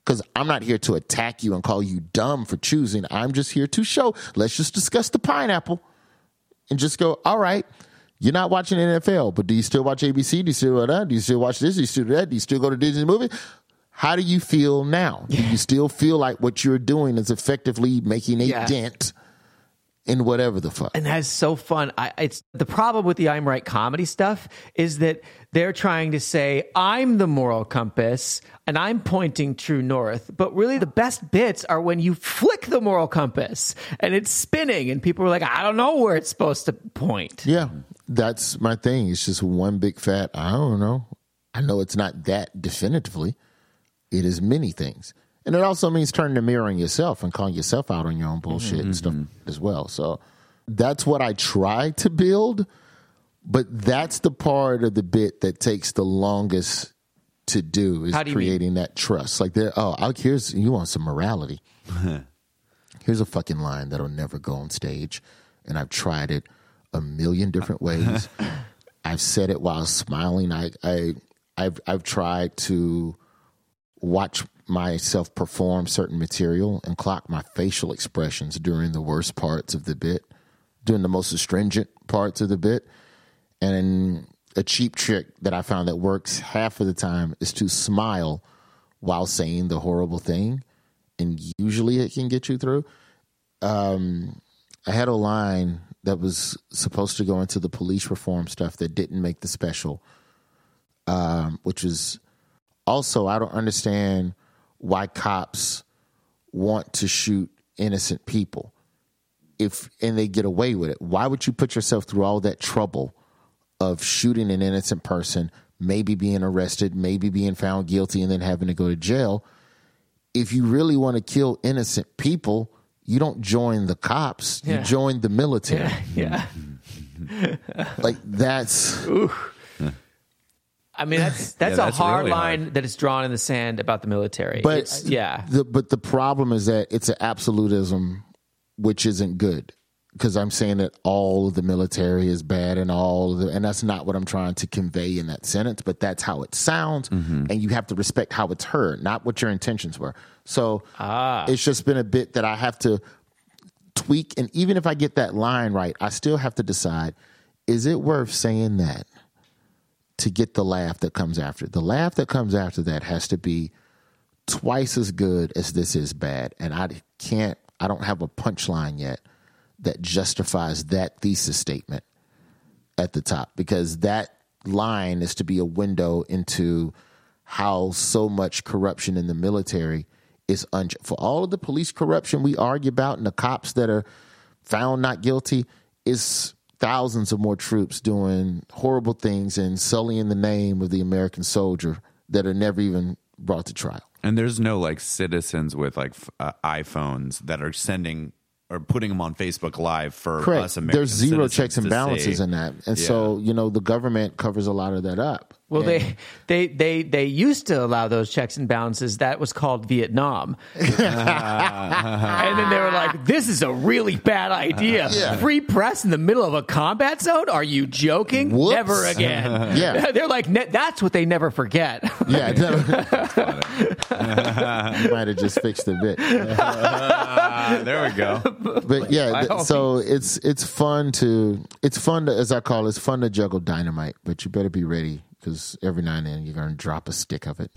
Because I'm not here to attack you and call you dumb for choosing. I'm just here to show. Let's just discuss the pineapple and just go, all right, you're not watching NFL, but do you still watch ABC? Do you still do that? Do you still watch this? Do you still do that? Do you still go to Disney movie? How do you feel now? Do you still feel like what you're doing is effectively making a Yeah. dent in whatever the fuck? and that's so fun. I, it's the problem with the I'm right comedy stuff is that they're trying to say I'm the moral compass and I'm pointing true north, but really the best bits are when you flick the moral compass and it's spinning, and people are like, I don't know where it's supposed to point. Yeah, that's my thing. It's just one big fat, I don't know. I know it's not that definitively. It is many things. And it also means turning the mirror on yourself and calling yourself out on your own mm-hmm, bullshit and stuff mm-hmm. as well. So that's what I try to build, but that's the part of the bit that takes the longest to do is do you mean? creating that trust. Like there, oh, I- here's you want some morality. here's a fucking line that'll never go on stage, and I've tried it a million different ways. I've said it while smiling. I, I, I've, I've tried to watch myself perform certain material and clock my facial expressions during the worst parts of the bit, during the most astringent parts of the bit. And a cheap trick that I found that works half of the time is to smile while saying the horrible thing. And usually it can get you through. Um, I had a line that was supposed to go into the police reform stuff that didn't make the special, um, which is also, I don't understand why cops want to shoot innocent people if and they get away with it. Why would you put yourself through all that trouble of shooting an innocent person, maybe being arrested, maybe being found guilty, and then having to go to jail? If you really want to kill innocent people, you don't join the cops. Yeah. You join the military. Yeah. Like that's I mean, that's that's Yeah, a hard really line hard. that is drawn in the sand about the military. but It's- uh, yeah, the but the problem is that it's an absolutism which isn't good because i'm saying that all of the military is bad and all of the, and that's not what i'm trying to convey in that sentence but that's how it sounds mm-hmm. and you have to respect how it's heard not what your intentions were. So ah. it's just been a bit that i have to tweak and even if i get that line right i still have to decide is it worth saying that to get the laugh that comes after the laugh that comes after that has to be twice as good as this is bad. And I can't, I don't have a punchline yet that justifies that thesis statement at the top because that line is to be a window into how so much corruption in the military is for all of the police corruption we argue about and the cops that are found not guilty is thousands of more troops doing horrible things and sullying the name of the American soldier that are never even brought to trial. And there's no like citizens with like uh, iPhones that are sending or putting them on Facebook Live for Correct. us American There's zero checks and balances say- in that, and so you know the government covers a lot of that up. Well, And- they, they they they used to allow those checks and balances. That was called Vietnam, and then they were like, "This is a really bad idea. Yeah. Free press in the middle of a combat zone? Are you joking? Whoops. Never again." Yeah. they're like, "Ne- "That's what they never forget." Yeah, you might have just fixed a bit, Ah, there we go. but yeah. Th- so it's it's fun to it's fun to as I call it, it's fun to juggle dynamite, but you better be ready because every now and then you're going to drop a stick of it.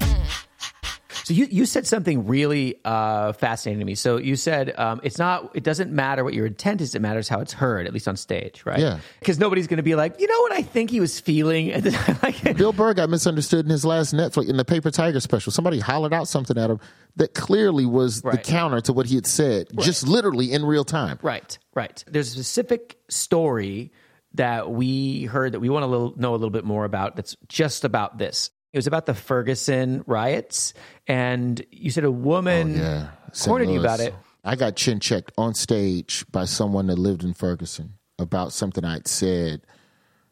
So you, you said something really uh, fascinating to me. So you said um, it's not it doesn't matter what your intent is; it matters how it's heard, at least on stage, right? Yeah. Because nobody's going to be like, you know what I think he was feeling. like, Bill Burr got misunderstood in his last Netflix in the Paper Tiger special. Somebody hollered out something at him that clearly was the counter to what he had said, just literally in real time. Right, right. There's a specific story that we heard that we want to little, know a little bit more about that's just about this. It was about the Ferguson riots, and you said a woman Oh, Yeah, St. cornered you about it. I got chin checked on stage by someone that lived in Ferguson about something I'd said.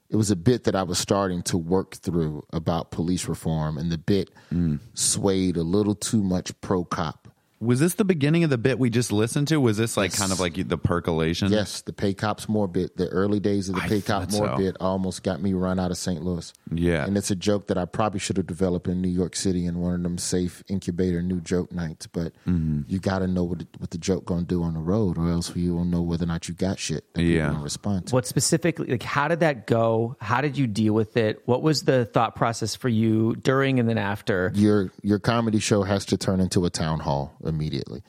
It was a bit that I was starting to work through about police reform, and the bit mm. swayed a little too much pro cop. Was this the beginning of the bit we just listened to? Was this like kind of like the percolation? Yes, the pay cops more bit, the early days of the I pay cop more so. bit almost got me run out of St. Louis. Yeah. And it's a joke that I probably should have developed in New York City in one of them safe incubator new joke nights. But Mm-hmm. you got to know what, it, what the joke going to do on the road, or else you will know whether or not you got shit that Yeah. people gonna respond to. What specifically, like, how did that go? How did you deal with it? What was the thought process for you during and then after? your your comedy show has to turn into a town hall immediately.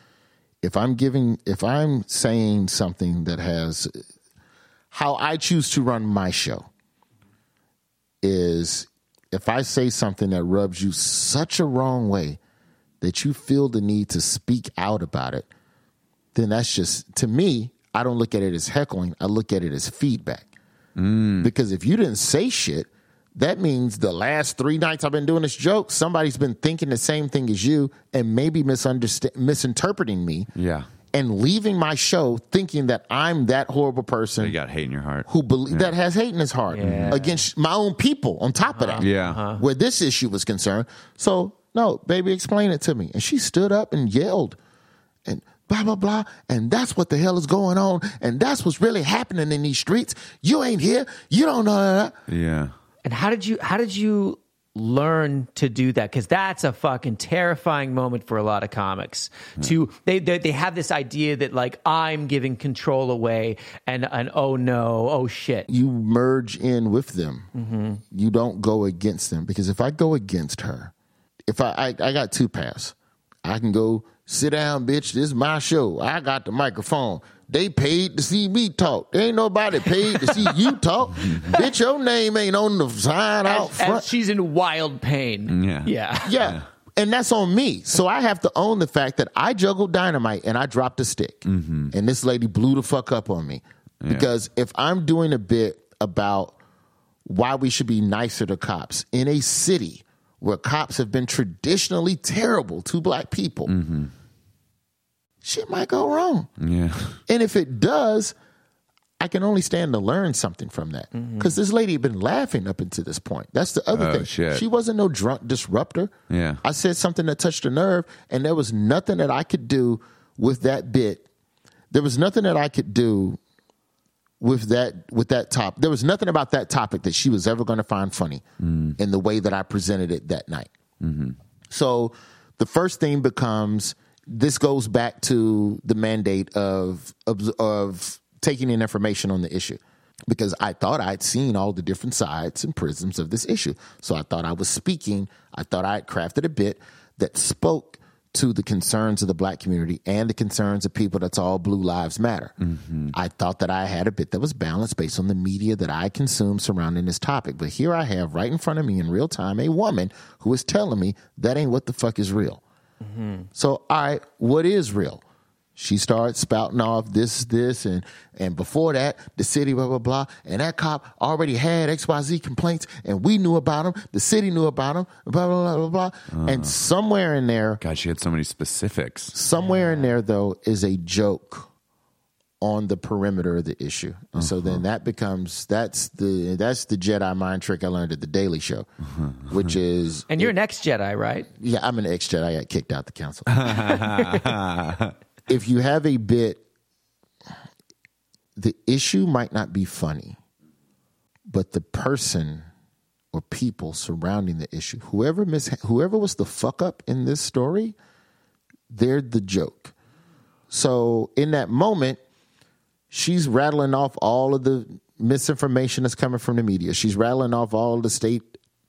If I'm giving if I'm saying something that has how I choose to run my show is if I say something that rubs you such a wrong way that you feel the need to speak out about it, then that's just to me, I don't look at it as heckling, I look at it as feedback. Mm. Because if you didn't say shit, that means the last three nights I've been doing this joke, somebody's been thinking the same thing as you and maybe misunderstand, misinterpreting me. Yeah. And leaving my show thinking that I'm that horrible person You got hate in your heart. who believe that has hate in his heart against my own people on top of that. Uh-huh. Yeah. Uh-huh. Where this issue was concerned. So, no, baby, explain it to me. And she stood up and yelled and blah, blah, blah. And that's what the hell is going on. And that's what's really happening in these streets. You ain't here. You don't know that. Yeah. And how did you how did you learn to do that? Because that's a fucking terrifying moment for a lot of comics. Hmm. To they, they they have this idea that like I'm giving control away, and and oh no, oh shit. You merge in with them. Mm-hmm. You don't go against them. Because if I go against her, if I, I, I got two paths, I can go sit down, bitch. This is my show. I got the microphone. They paid to see me talk. There ain't nobody paid to see you talk. bitch, your name ain't on the sign out front. as she's in wild pain. Yeah. yeah. Yeah. And that's on me. So I have to own the fact that I juggled dynamite and I dropped a stick. Mm-hmm. And this lady blew the fuck up on me. Because if I'm doing a bit about why we should be nicer to cops in a city where cops have been traditionally terrible to black people, mm-hmm. Shit might go wrong. Yeah. And if it does, I can only stand to learn something from that. Mm-hmm. Because this lady had been laughing up until this point. That's the other Oh, thing. shit. She wasn't no drunk disruptor. Yeah. I said something that touched a nerve, and there was nothing that I could do with that bit. There was nothing that I could do with that with that top. There was nothing about that topic that she was ever going to find funny mm. in the way that I presented it that night. Mm-hmm. So the first thing becomes this goes back to the mandate of, of of taking in information on the issue because I thought I'd seen all the different sides and prisms of this issue. So I thought I was speaking. I thought I had crafted a bit that spoke to the concerns of the black community and the concerns of people that's all blue lives matter. Mm-hmm. I thought that I had a bit that was balanced based on the media that I consume surrounding this topic. But here I have right in front of me in real time a woman who is telling me that ain't what the fuck is real. So, all right, what is real? She starts spouting off this, this, and and before that, the city, blah blah blah. And that cop already had X Y Z complaints, and we knew about them. The city knew about them. Blah blah blah blah blah. And uh. somewhere in there, God, she had so many specifics. somewhere in there though is a joke on the perimeter of the issue. And so then uh-huh. that becomes that's the that's the Jedi mind trick I learned at the Daily Show, uh-huh. which is And you're an ex Jedi, right? yeah, I'm an ex Jedi. I got kicked out the council. if you have a bit, the issue might not be funny, but the person or people surrounding the issue, whoever mis- whoever was the fuck up in this story, they're the joke. So in that moment, she's rattling off all of the misinformation that's coming from the media. She's rattling off all the state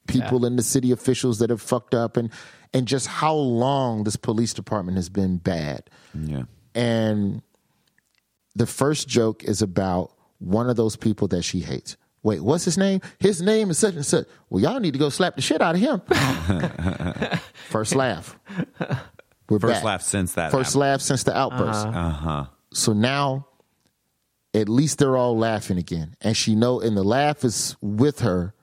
people and the city officials that have fucked up and and just how long this police department has been bad. Yeah. And the first joke is about one of those people that she hates. Wait, what's his name? His name is such and such. Well, y'all need to go slap the shit out of him. first laugh. We're First back. laugh since that. First laugh since the outburst. Uh huh. So now, at least they're all laughing again, and she know, and the laugh is with her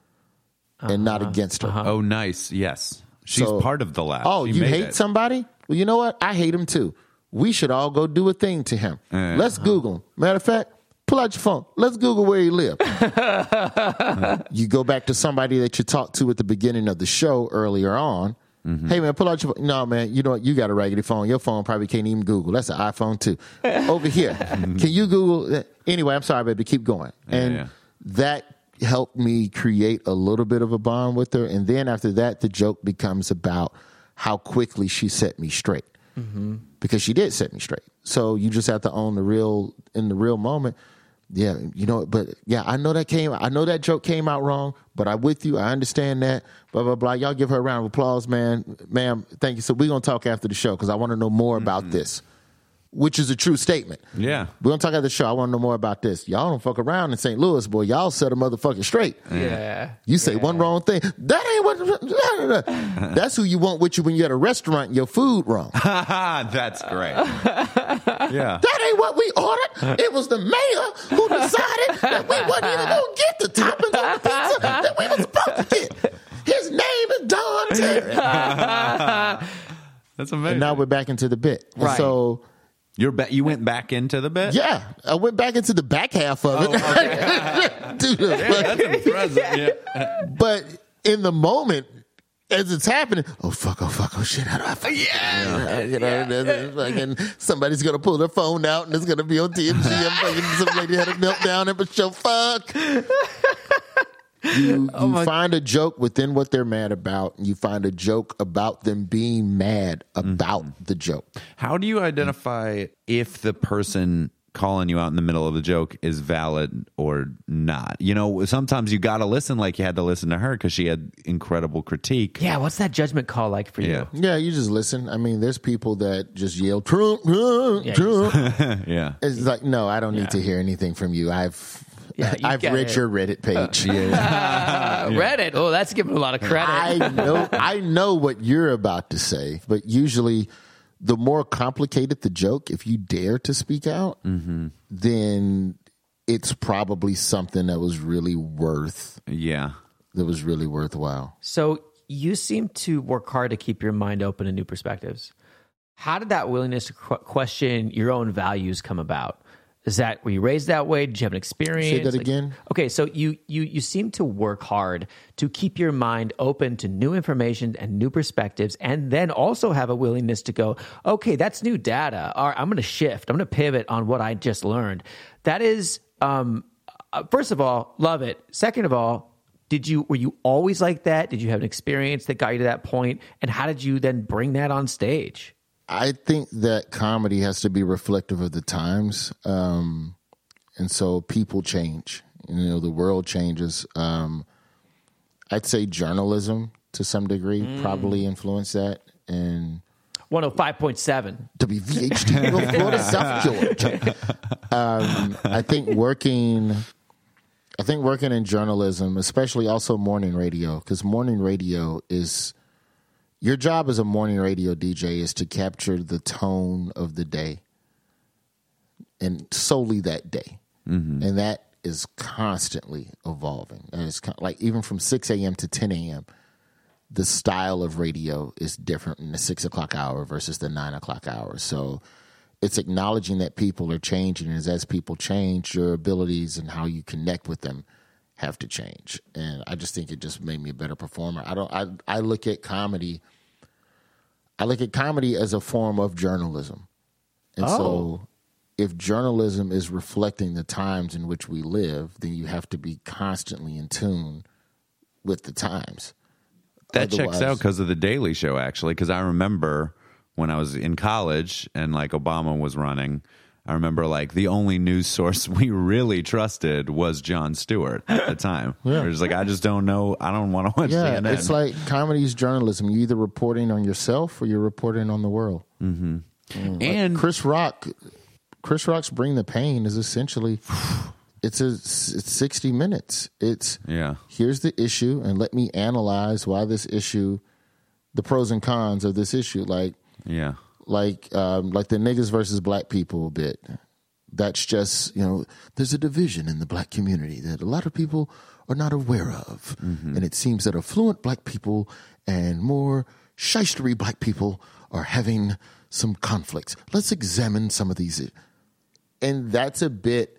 and not uh-huh. against her. Uh-huh. Oh, nice. Yes. She's So- part of the laugh. Oh, She you hate it. somebody? Well, you know what? I hate him too. We should all go do a thing to him. Uh, Let's uh-huh. Google him. Matter of fact, pull out your phone. Let's Google where he live. you go back to somebody that you talked to at the beginning of the show earlier on. Mm-hmm. Hey man, pull out your. No man, you know what? You got a raggedy phone. Your phone probably can't even Google. That's an iPhone too. Over here, can you Google? Anyway, I'm sorry, baby. Keep going. And yeah. that helped me create a little bit of a bond with her. And then after that, the joke becomes about how quickly she set me straight because she did set me straight. So you just have to own the real in the real moment. Yeah, you know, but yeah, I know that came. I know that joke came out wrong, but I'm with you. I understand that. Blah blah blah. Y'all give her a round of applause, man, ma'am. Thank you. So we're gonna talk after the show because I want to know more about mm-hmm. this, which is a true statement. Yeah. We're gonna talk after the show. I want to know more about this. Y'all don't fuck around in St. Louis, boy. Y'all set a motherfucker straight. Yeah. You say one wrong thing. That ain't what. That's who you want with you when you're at a restaurant. and Your food wrong. That's great. yeah. That ain't what we ordered. It was the mayor who decided that we wasn't even gonna get the toppings on the pizza that we were supposed to get. His name is Don Terry. That's amazing. And now we're back into the bit. And Right. So You're ba- you went back into the bit? yeah, I went back into the back half of it. Oh, Dude, That's impressive. Yeah. but in the moment. As it's happening, oh fuck, oh fuck, oh shit, how do I fuck? Yeah, you know, there's- fucking somebody's gonna pull their phone out and it's gonna be on TMZ. I'm fucking some lady had a meltdown and but show fuck. You, Oh you find a joke within what they're mad about, and you find a joke about them being mad about mm-hmm. the joke. How do you identify if the person calling you out in the middle of the joke is valid or not? You know, sometimes you got to listen like you had to listen to her because she had incredible critique. Yeah. What's that judgment call like for you? Yeah. Yeah, you just listen. I mean, there's people that just yell Trump, Trump, Yeah, Trump. yeah. It's like, no, I don't need to hear anything from you. I've Yeah, I've read it. your Reddit page. Uh, Reddit. Oh, that's giving a lot of credit. I know I know what you're about to say, but usually the more complicated the joke, if you dare to speak out, then it's probably something that was really worth Yeah. that was really worthwhile. So you seem to work hard to keep your mind open to new perspectives. How did that willingness to qu- question your own values come about? Is that were you raised that way? Did you have an experience? Say that again? Okay, so you you you seem to work hard to keep your mind open to new information and new perspectives, and then also have a willingness to go, okay, that's new data. All right, I'm going to shift. I'm going to pivot on what I just learned. That is, um, uh, first of all, love it. Second of all, did you were you always like that? Did you have an experience that got you to that point? And how did you then bring that on stage? I think that comedy has to be reflective of the times. Um, and so people change. You know, the world changes. Um, I'd say journalism to some degree probably influenced that. And 105.7. WVHD, Florida, South Georgia. Um, I think working, I think working in journalism, especially also morning radio, because morning radio is your job as a morning radio DJ is to capture the tone of the day, and solely that day, mm-hmm. and that is constantly evolving. And it's con- like even from six a.m. to ten a.m the style of radio is different in the six o'clock hour versus the nine o'clock hour. So it's acknowledging that people are changing, and as people change, your abilities and how you connect with them have to change. And I just think it just made me a better performer. I don't. I I look at comedy. I look at comedy as a form of journalism, and Oh. so if journalism is reflecting the times in which we live, then you have to be constantly in tune with the times. That checks out because of the Daily Show, actually. Because I remember when I was in college and like Obama was running, I remember like the only news source we really trusted was Jon Stewart at the time. Yeah. It was like, I just don't know. I don't want to watch Yeah, CNN. it's like comedy is journalism. You're either reporting on yourself or you're reporting on the world. Mm-hmm. Mm, and Chris Rock, Chris Rock's Bring the Pain is essentially it's a it's 60 minutes. It's yeah, here's the issue and let me analyze why this issue, the pros and cons of this issue. Like yeah. Like um, like the niggas versus black people bit. That's just you know there's a division in the black community that a lot of people are not aware of, mm-hmm. and it seems that affluent black people and more shystery black people are having some conflicts. Let's examine some of these, and that's a bit.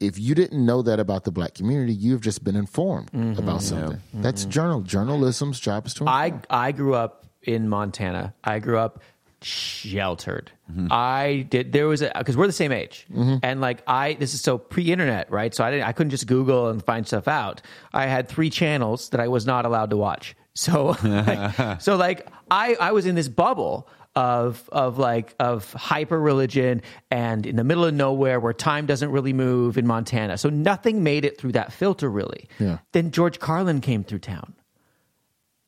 If you didn't know that about the black community, you've just been informed mm-hmm. about something. That's mm-hmm. journal journalism's job is to inform. I I grew up in Montana. I grew up sheltered. Mm-hmm. I did. There was a because we're the same age, mm-hmm. and like I, this is so pre-internet, right? So I didn't. I couldn't just Google and find stuff out. I had three channels that I was not allowed to watch. So, like, so like I I was in this bubble of of like of hyper religion and in the middle of nowhere where time doesn't really move in Montana. So nothing made it through that filter really. Yeah. Then George Carlin came through town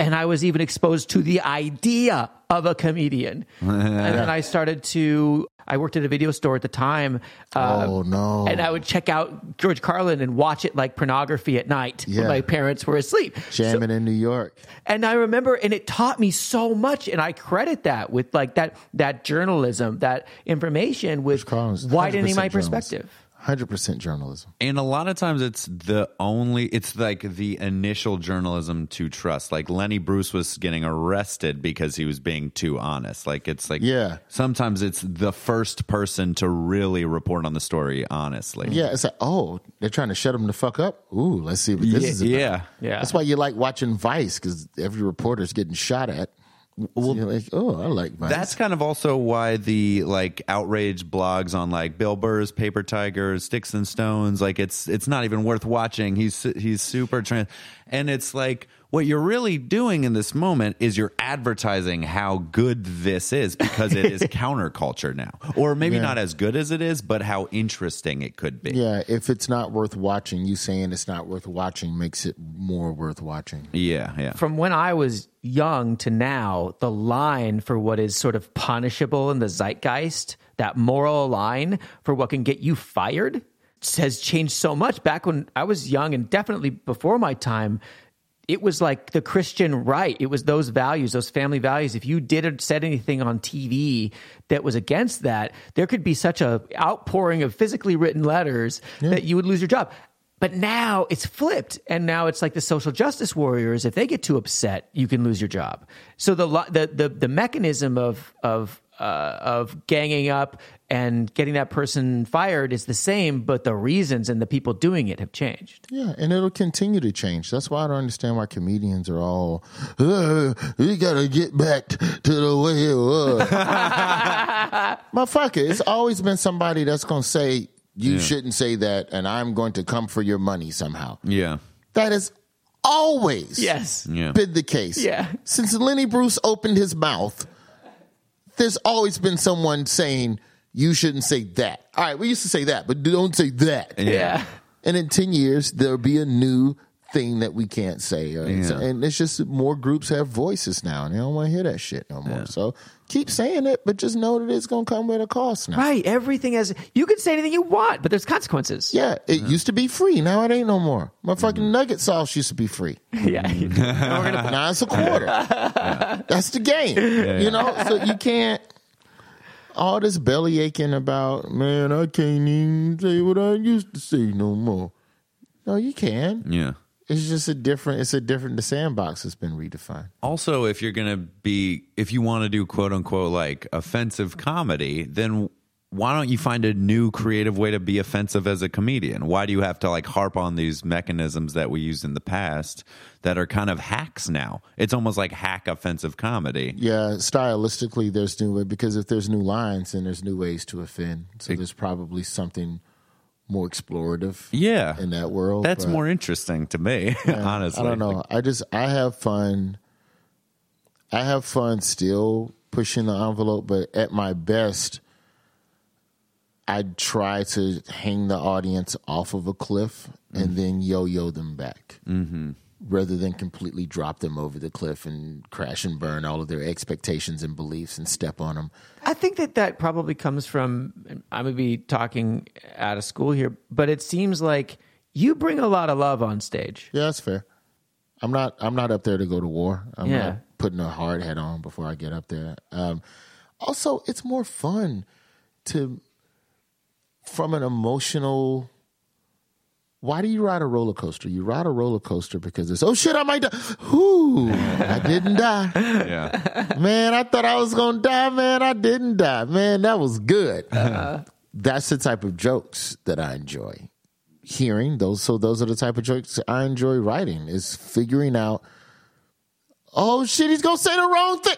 and I was even exposed to the idea of a comedian. and then I started to. I worked at a video store at the time. uh, Oh, no. And I would check out George Carlin and watch it like pornography at night Yeah. when my parents were asleep. jamming in New York. And I remember, and it taught me so much, and I credit that with like that that journalism, that information with widening my journalism. perspective. Hundred percent journalism. And a lot of times it's the only, it's like the initial journalism to trust. Like Lenny Bruce was getting arrested because he was being too honest. Like it's like, Yeah. sometimes it's the first person to really report on the story honestly. Yeah, it's like, oh, they're trying to shut him the fuck up. Ooh, let's see what this Yeah, is about. yeah. Yeah. That's why you like watching Vice because every reporter's getting shot at. Well, you're like, oh, I like. That's kind of also why the like outrage blogs on like Bill Burr's Paper Tigers, Sticks and Stones, like it's it's not even worth watching. He's he's super trans, and it's like what you're really doing in this moment is you're advertising how good this is because it is counterculture now, or maybe Yeah. not as good as it is, but how interesting it could be. yeah. If it's not worth watching, you saying it's not worth watching makes it more worth watching. yeah, yeah. from when I was young to now, the line for what is sort of punishable in the zeitgeist, that moral line for what can get you fired, has changed so much. Back when I was young and definitely before my time, it was like the Christian right. It was those values, those family values. If you did or said anything on TV that was against that, there could be such a outpouring of physically written letters that you would lose your job. But now it's flipped, and now it's like the social justice warriors. If they get too upset, you can lose your job. So the the the, the mechanism of of uh, of ganging up and getting that person fired is the same, but the reasons and the people doing it have changed. Yeah, and it'll continue to change. That's why I don't understand why comedians are all, "Uh, we gotta get back to the way it was. Motherfucker, it's always been somebody that's gonna say, you shouldn't say that, and I'm going to come for your money somehow. Yeah. That is always Yes. Yeah. been the case. Yeah. Since Lenny Bruce opened his mouth, there's always been someone saying, you shouldn't say that. All right, we used to say that, but don't say that. Yeah. And in 10 years, there'll be a new thing that we can't say. Or Yeah. and it's just more groups have voices now, and they don't want to hear that shit no more. So keep saying it, but just know that it's going to come with a cost now. Right. Everything has. You can say anything you want, but there's consequences. Yeah, it used to be free. Now it ain't no more. My mm-hmm. fucking nugget sauce used to be free. Yeah. And gonna- Now it's a quarter. That's the game. You know, so you can't. All this belly aching about, man, I can't even say what I used to say no more. No, you can. Yeah. It's just a different. It's a different. The sandbox has been redefined. Also, if you're gonna be, if you want to do quote unquote like offensive comedy, then why don't you find a new creative way to be offensive as a comedian? Why do you have to like harp on these mechanisms that we used in the past that are kind of hacks now? It's almost like hack offensive comedy. Yeah, stylistically, there's new way because if there's new lines, then there's new ways to offend. So there's probably something more explorative. Yeah. in that world. That's but- more interesting to me, honestly. I don't know. I just I have fun. I have fun still pushing the envelope, but at my best, I try to hang the audience off of a cliff and then yo-yo them back, mm-hmm. Rather than completely drop them over the cliff and crash and burn all of their expectations and beliefs and step on them. I think that that probably comes from. I'm going to be talking out of school here, but it seems like you bring a lot of love on stage. Yeah, that's fair. I'm not. I'm not up there to go to war. I'm Yeah. not putting a hard head on before I get up there. Um, also, it's more fun to, from an emotional. Why do you ride a roller coaster? You ride a roller coaster because it's oh shit, I might die. Whoo, I didn't die. Yeah. Man, I thought I was gonna die. Man, I didn't die. Man, that was good. Uh-huh. That's the type of jokes that I enjoy hearing. Those so those are the type of jokes I enjoy writing. Is figuring out. Oh shit, he's gonna say the wrong thing.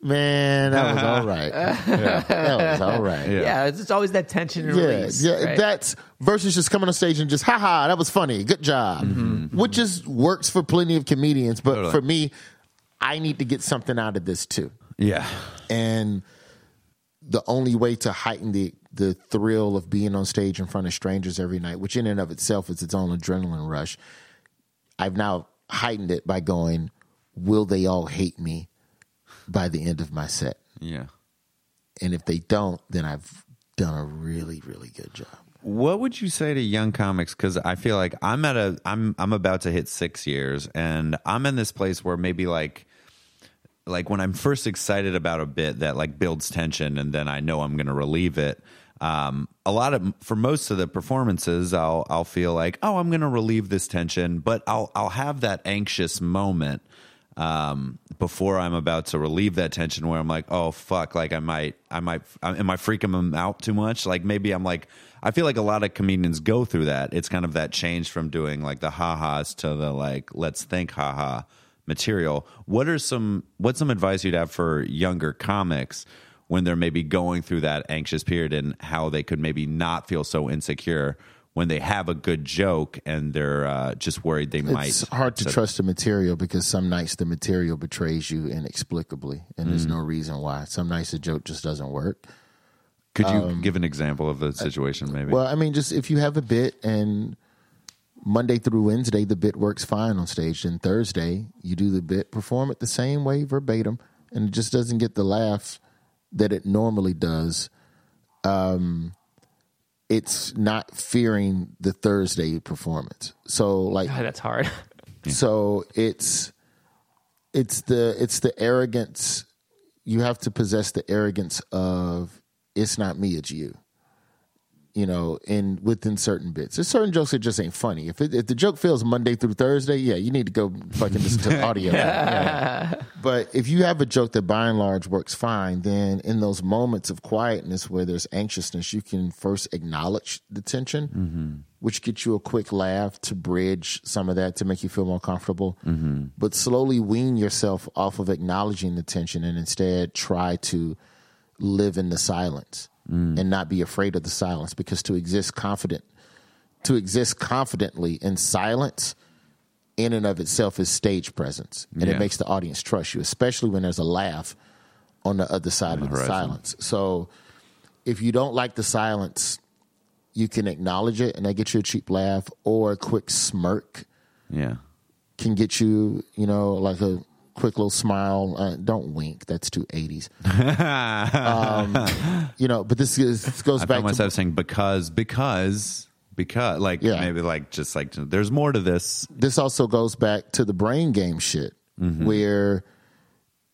Man, that was all right. That was all right. Yeah, it's, it's always that tension and Yeah, release. yeah. right? That's versus just coming on stage and just, haha, that was funny, good job, mm-hmm. Mm-hmm. which just works for plenty of comedians. But Totally. for me, I need to get something out of this too. Yeah. And the only way to heighten the the thrill of being on stage in front of strangers every night, which in and of itself is its own adrenaline rush, I've now heightened it by going, will they all hate me by the end of my set? Yeah. And if they don't, then I've done a really, really good job. What would you say to young comics? Because I feel like I'm at a I'm I'm about to hit six years, and I'm in this place where maybe like like when I'm first excited about a bit that like builds tension, and then I know I'm going to relieve it. Um, a lot of for most of the performances, I'll I'll feel like oh I'm going to relieve this tension, but I'll I'll have that anxious moment um, before I'm about to relieve that tension where I'm like, oh fuck, like I might, I might, am I freaking them out too much? Like maybe I'm like, I feel like a lot of comedians go through that. It's kind of that change from doing like the ha-has to the like, let's think ha-ha material. What are some, what's some advice you'd have for younger comics when they're maybe going through that anxious period and how they could maybe not feel so insecure when they have a good joke and they're uh, just worried they might. It's hard to trust the material because some nights the material betrays you inexplicably, and there's no reason why. Some nights the joke just doesn't work. Could you give an example of the situation maybe? Um, Well, I mean, just if you have a bit and Monday through Wednesday the bit works fine on stage, then Thursday you do the bit, perform it the same way verbatim, and it just doesn't get the laugh that it normally does. Um, it's not fearing the Thursday performance. So, like, God, that's hard. so it's it's the it's the arrogance you have to possess the arrogance of it's not me it's you you know in within certain bits. There's certain jokes that just ain't funny. If it, if the joke fails monday through thursday yeah you need to go fucking listen to the audio. But if you have a joke that by and large works fine then in those moments of quietness where there's anxiousness you can first acknowledge the tension mm-hmm. which gets you a quick laugh to bridge some of that to make you feel more comfortable. Mm-hmm. But slowly wean yourself off of acknowledging the tension and instead try to live in the silence Mm. and not be afraid of the silence because to exist confident to exist confidently in silence in and of itself is stage presence and Yeah. it makes the audience trust you especially when there's a laugh on the other side of the horizon. silence so if you don't like the silence you can acknowledge it and that gets you a cheap laugh or a quick smirk Yeah. can get you, you know, like a quick little smile. Uh, don't wink. That's too 80s. um, you know, but this, is, this goes I back to myself saying because, because, because, like Yeah. maybe like just like there's more to this. this also goes back to the brain game shit where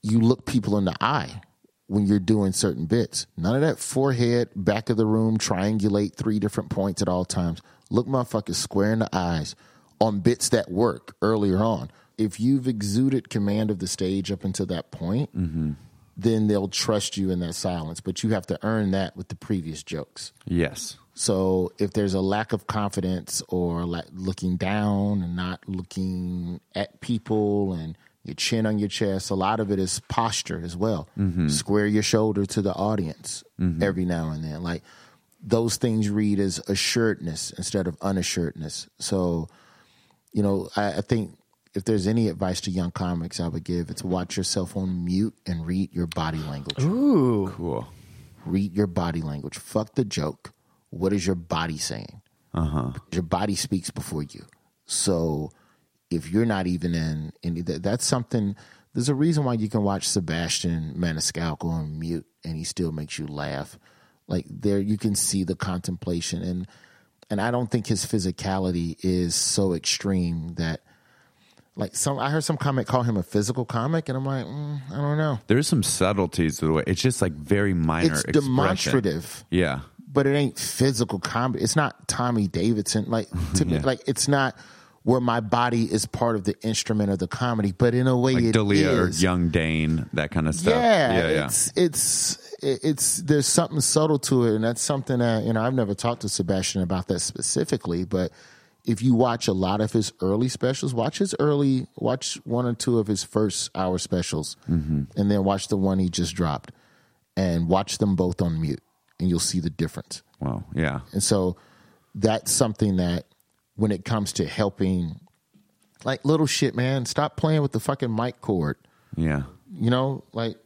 you look people in the eye when you're doing certain bits. None of that forehead, back of the room, triangulate three different points at all times. Look motherfuckers square in the eyes on bits that work earlier on. If you've exuded command of the stage up until that point, mm-hmm. then they'll trust you in that silence. But you have to earn that with the previous jokes. Yes. So if there's a lack of confidence or like looking down and not looking at people and your chin on your chest, a lot of it is posture as well. Mm-hmm. Square your shoulder to the audience mm-hmm. every now and then. Like those things read as assuredness instead of unassuredness. So, you know, I, I think if there's any advice to young comics I would give, it's watch yourself on mute and read your body language Ooh. Cool. read your body language. Fuck the joke. What is your body saying? Uh-huh. Your body speaks before you. So if you're not even in any that, that's something there's a reason why you can watch Sebastian Maniscalco on mute and he still makes you laugh. Like there you can see the contemplation and and I don't think his physicality is so extreme that like some I heard some comic call him a physical comic and I'm like, mm, I don't know. There's some subtleties to the way it's just like very minor. It's expression. demonstrative. Yeah. but it ain't physical comedy. It's not Tommy Davidson. Like to me, like it's not where my body is part of the instrument of the comedy. But in a way, Like it Dalia or. Young Dane, that kind of stuff. Yeah, yeah, yeah. it's it's it's there's something subtle to it, and that's something that you know I've never talked to Sebastian about that specifically, but. If you watch a lot of his early specials, watch his early, watch one or two of his first hour specials, Mm-hmm. and then watch the one he just dropped, and watch them both on mute, and you'll see the difference. Wow. Yeah. And so that's something that when it comes to helping, like little shit, man, stop playing with the fucking mic cord. Yeah. You know, like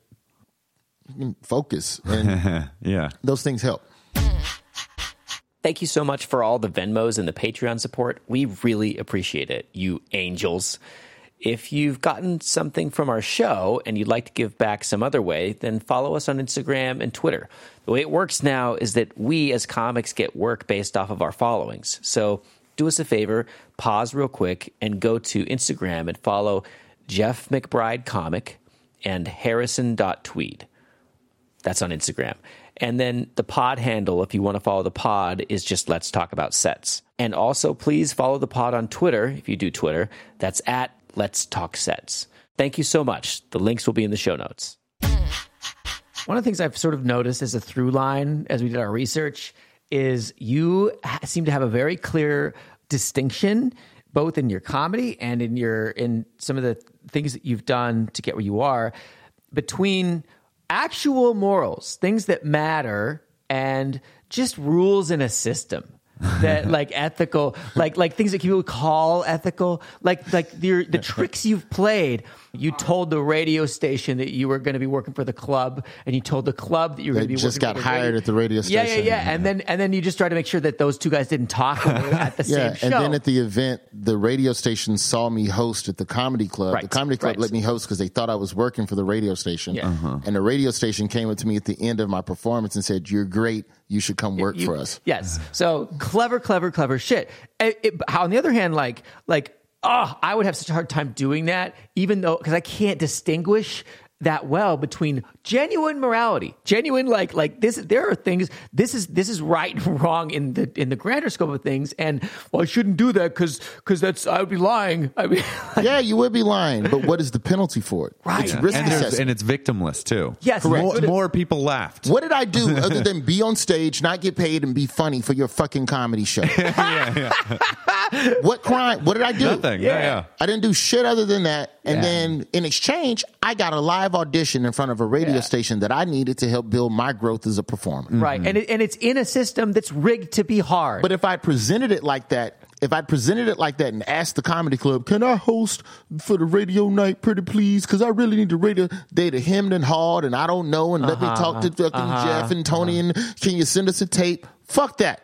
focus, and Yeah. those things help. Thank you so much for all the Venmos and the Patreon support. We really appreciate it, you angels. If you've gotten something from our show and you'd like to give back some other way, then follow us on Instagram and Twitter. The way it works now is that we as comics get work based off of our followings. So do us a favor, pause real quick and go to Instagram and follow Jeff McBride Comic and Harrison.tweed. That's on Instagram. And then the pod handle, if you want to follow the pod, is just Let's Talk About Sets. And also, please follow the pod on Twitter, if you do Twitter. That's at Let's Talk Sets. Thank you so much. The links will be in the show notes. One of the things I've sort of noticed as a through line as we did our research is you seem to have a very clear distinction both in your comedy and in your in some of the things that you've done to get where you are between actual morals, things that matter and just rules in a system. that like ethical like like things that people call ethical like like the the tricks you've played you told the radio station that you were going to be working for the club and you told the club that you were going to be just working got for the hired radio- at the radio yeah station. yeah yeah and then and then you just tried to make sure that those two guys didn't talk when they were at the Yeah, same show and then at the event, the radio station saw me host at the comedy club. Right, The comedy club right. let me host because they thought I was working for the radio station. Yeah. Uh-huh. And the radio station came up to me at the end of my performance and said, "You're great. You should come work You- for us." Yes. So clever, clever, clever shit. It- it- how on the other hand, like like oh, I would have such a hard time doing that, even though because I can't distinguish that well between genuine morality, genuine like like this. There are things. This is this is right and wrong in the in the grander scope of things, and well, I shouldn't do that because because that's I would be lying. I mean, yeah, you would be lying, but what is the penalty for it? Right. It's Yeah. risk And, assessment. and it's victimless too. Yes, More, correct. more people laughed. What did I do other than be on stage, not get paid, and be funny for your fucking comedy show? what crime? What did I do? Nothing. Yeah. yeah. I didn't do shit other than that. And Yeah. then in exchange, I got a live audition in front of a radio Yeah. station that I needed to help build my growth as a performer. right, and it, and it's in a system that's rigged to be hard. But if I presented it like that, if I presented it like that and asked the comedy club, can I host for the radio night, pretty please? Because I really need to radio. They'd have hemmed and hawed, and I don't know, and let me uh-huh, talk to fucking uh-huh, Jeff and Tony, uh-huh. and can you send us a tape? Fuck that.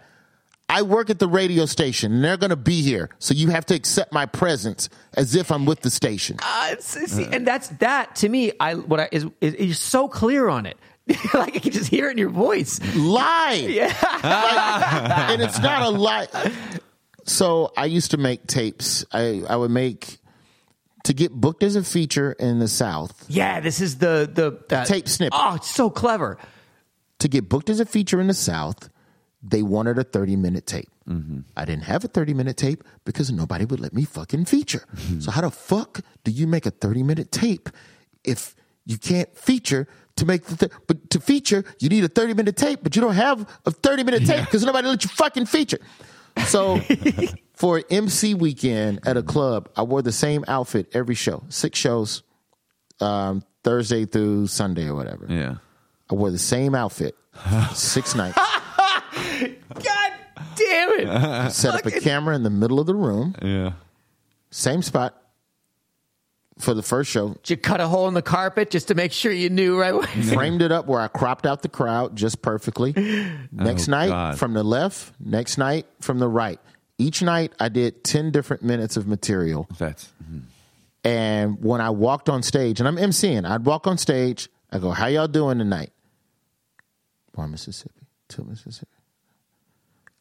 I work at the radio station and they're going to be here. So you have to accept my presence as if I'm with the station. Uh, see, and that's that to me. I what I is, is you're so clear on it. like I can just hear it in your voice. lie. Yeah. and it's not a lie. So I used to make tapes. I, I would make to get booked as a feature in the South. Yeah, this is the the uh, Tape snippet. Oh, it's so clever. To get booked as a feature in the South, they wanted a 30 minute tape. I didn't have a 30 minute tape because nobody would let me fucking feature. So how the fuck do you make a 30 minute tape if you can't feature to make the th- but to feature you need a 30 minute tape but you don't have a 30 minute tape because nobody let you fucking feature. So for MC weekend at a club, I wore the same outfit every show, six shows, um, Thursday through Sunday or whatever. Yeah. I wore the same outfit, six nights. God damn it! Set up a camera in the middle of the room, Yeah. same spot for the first show. Did you cut a hole in the carpet just to make sure you knew right away? Framed it up where I cropped out the crowd just perfectly. Next Oh, night God. from the left, next night from the right. Each night I did 10 different minutes of material. That's mm-hmm. And when I walked on stage, and I'm emceeing, I'd walk on stage. I go, "How y'all doing tonight?" One Mississippi, two Mississippi.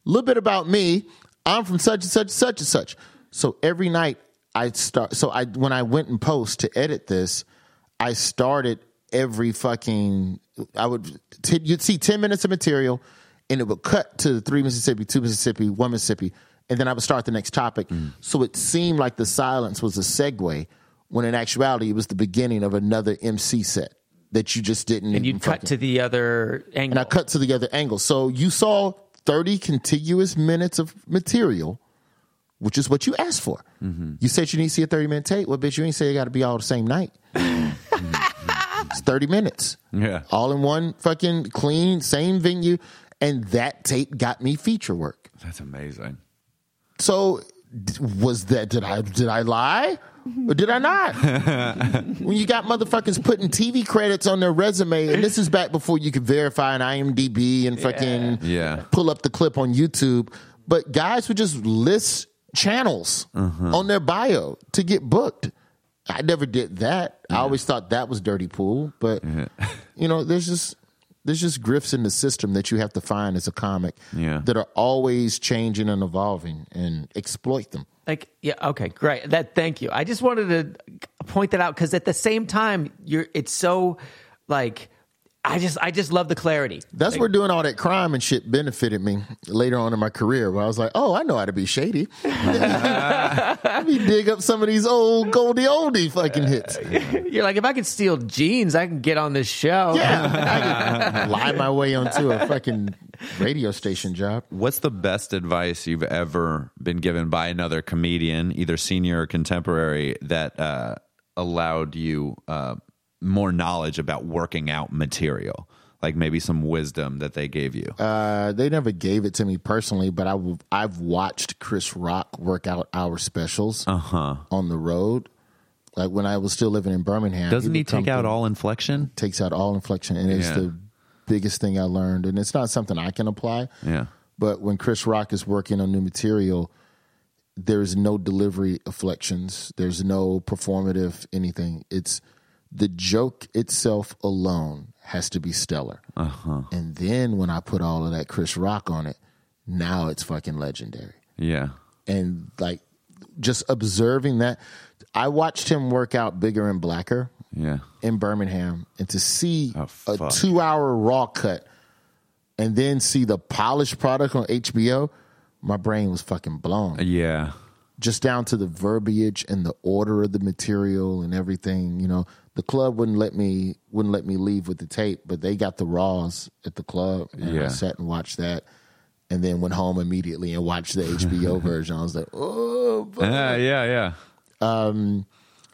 A little bit about me. I'm from such and such and such and such. So every night I start. So I when I went and post to edit this, I started every fucking. I would t- you'd see ten minutes of material, and it would cut to three Mississippi, two Mississippi, one Mississippi, and then I would start the next topic. Mm. So it seemed like the silence was a segue, when in actuality it was the beginning of another MC set that you just didn't. And you'd cut fucking- to the other angle. and I cut to the other angle. So you saw 30 contiguous minutes of material, which is what you asked for. Mm-hmm. You said you need to see a 30 minute tape. Well, bitch, you ain't say it got to be all the same night. Mm-hmm. it's 30 minutes. Yeah. All in one fucking clean, same venue. And that tape got me feature work. that's amazing. So was that did I did I lie? Or did I not? when you got motherfuckers putting TV credits on their resume, and this is back before you could verify an IMDb and fucking Yeah. pull up the clip on YouTube. But guys would just list channels uh-huh. on their bio to get booked. I never did that. I always thought that was dirty pool. But you know, there's just there's just grifts in the system that you have to find as a comic Yeah. that are always changing and evolving and exploit them. Like, yeah, okay, great. That, thank you. I just wanted to point that out because at the same time, you're. It's so like, I just, I just love the clarity. That's where doing all that crime and shit benefited me later on in my career. Where I was like, "Oh, I know how to be shady. Let me dig up some of these old Goldie oldie fucking hits." You're like, if I could steal jeans, I can get on this show. Yeah, I lie my way onto a fucking radio station job. What's the best advice you've ever been given by another comedian, either senior or contemporary, that uh, allowed you uh, more knowledge about working out material? Like maybe some wisdom that they gave you. Uh, they never gave it to me personally, but I w- I've watched Chris Rock work out our specials Uh-huh. on the road. Like when I was still living in Birmingham, Doesn't he come take out all inflection? takes out all inflection, and it's the biggest thing I learned. And it's not something I can apply. Yeah. But when Chris Rock is working on new material, there's no delivery afflictions. There's no performative anything. It's the joke itself alone has to be stellar. Uh-huh. And then when I put all of that Chris Rock on it, now it's fucking legendary. Yeah. And like just observing that, I watched him work out bigger and blacker Yeah. in Birmingham and to see Oh, a two hour raw cut and then see the polished product on HBO, my brain was fucking blown. Yeah. Just down to the verbiage and the order of the material and everything. You know, the club wouldn't let me wouldn't let me leave with the tape, but they got the raws at the club and I sat and watched that. And then went home immediately and watched the HBO version. I was like, oh, fuck. Yeah. Yeah. Yeah.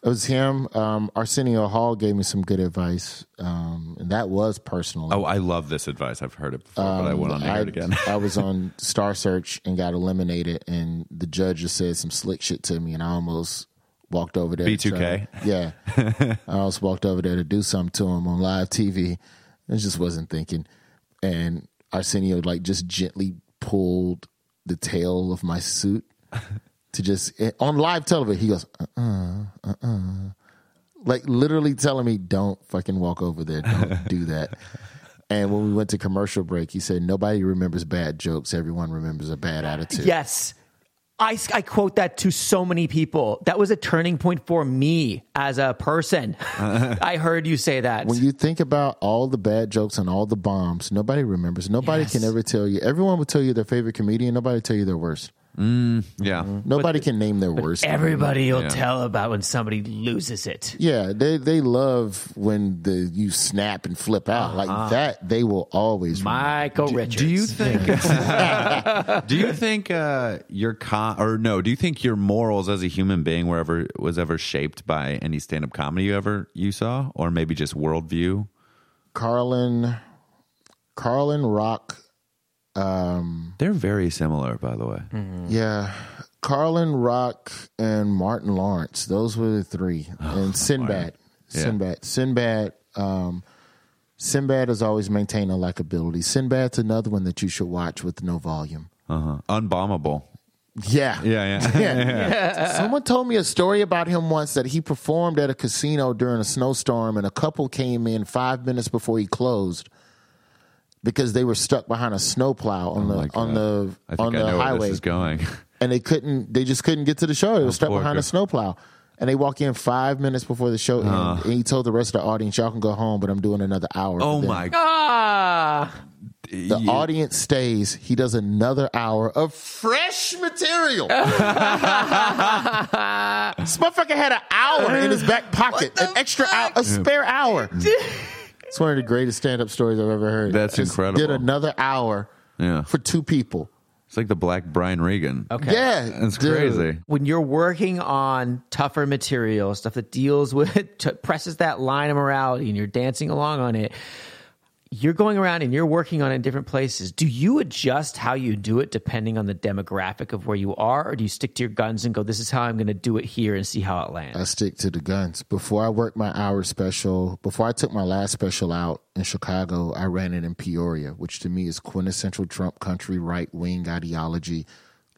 It was him. Um, Arsenio Hall gave me some good advice, um, and that was personal. Oh, I love this advice. I've heard it before, but I went on I, it again. I was on Star Search and got eliminated, and the judge just said some slick shit to me, and I almost walked over there. to B2K? try- yeah, I almost walked over there to do something to him on live TV. I just wasn't thinking, and Arsenio like just gently pulled the tail of my suit to just eh, on live television. He goes, uh, uh, uh, uh, like literally telling me, "Don't fucking walk over there. Don't do that." And when we went to commercial break, he said, "Nobody remembers bad jokes. Everyone remembers a bad attitude." Yes. I, I quote that to so many people. That was a turning point for me as a person. I heard you say that. When you think about all the bad jokes and all the bombs, nobody remembers. Nobody Yes. can ever tell you. Everyone will tell you their favorite comedian. Nobody will tell you their worst. Mm, yeah. Mm-hmm. Nobody can name their worst. Everybody will Yeah. tell about when somebody loses it. Yeah, they they love when the you snap and flip out like uh-huh. that. They will always. remember. Michael Richards. Do you think? do you think uh, your con or no? Do you think your morals as a human being were ever was ever shaped by any stand up comedy you ever you saw, or maybe just worldview? Carlin, Carlin Rock. They're very similar, by the way. Yeah, Carlin Rock and Martin Lawrence. Those were the three, and Sinbad. Yeah. Sinbad. Sinbad. Um, Sinbad has always maintained a likability. Sinbad's another one that you should watch with no volume. Uh-huh. Unbombable. Yeah. Yeah, yeah. Yeah. Someone told me a story about him once that he performed at a casino during a snowstorm, and a couple came in five minutes before he closed because they were stuck behind a snowplow on Oh the on the I think on I the know where highway, this is going. and they couldn't. They just couldn't get to the show. They were oh, stuck behind guy. a snowplow. And they walk in five minutes before the show ah. ended, and he told the rest of the audience, "Y'all can go home, but I'm doing another hour." oh my! god! The audience stays. He does another hour of fresh material. this motherfucker had an hour in his back pocket, an extra hour, a spare hour. it's one of the greatest stand-up stories I've ever heard. That's Just incredible. Did another hour Yeah. for two people. It's like the Black Brian Regan. okay. Yeah, It's dude. crazy. When you're working on tougher material, stuff that deals with, t- presses that line of morality, and you're dancing along on it, you're going around and you're working on it in different places. Do you adjust how you do it depending on the demographic of where you are, or do you stick to your guns and go, "This is how I'm going to do it here," and see how it lands? I stick to the guns. Before I worked my hour special, before I took my last special out in Chicago, I ran it in Peoria, which to me is quintessential Trump country right wing ideology.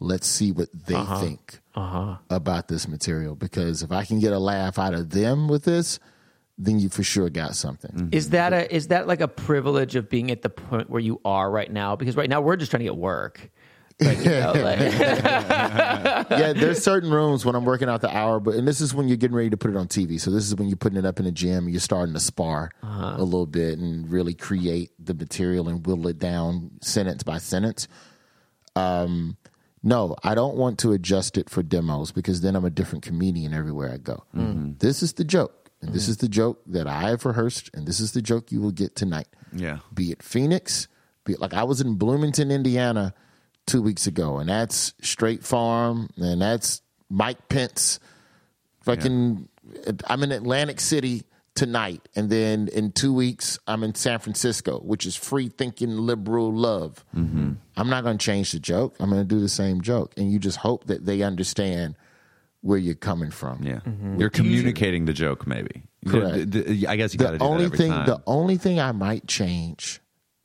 Let's see what they uh-huh. think uh-huh. about this material. Because if I can get a laugh out of them with this, then you for sure got something. Mm-hmm. Is that a is that like a privilege of being at the point where you are right now? Because right now we're just trying to get work. Like, you know, like- yeah, there's certain rooms when I'm working out the hour, but and this is when you're getting ready to put it on TV. So this is when you're putting it up in the gym and you're starting to spar uh-huh. a little bit and really create the material and whittle it down sentence by sentence. Um, no, I don't want to adjust it for demos because then I'm a different comedian everywhere I go. Mm-hmm. This is the joke, and this mm-hmm. is the joke that I have rehearsed, and this is the joke you will get tonight. Yeah. Be it Phoenix, be it like I was in Bloomington, Indiana two weeks ago, and that's Straight Farm, and that's Mike Pence. Fucking, I'm in Atlantic City tonight, and then in two weeks I'm in San Francisco, which is free thinking liberal love. Mm-hmm. I'm not going to change the joke. I'm going to do the same joke, and you just hope that they understand where you're coming from. Yeah. You're communicating the joke, maybe. Correct. The- the- I guess you got to the do only that every thing time. the only thing I might change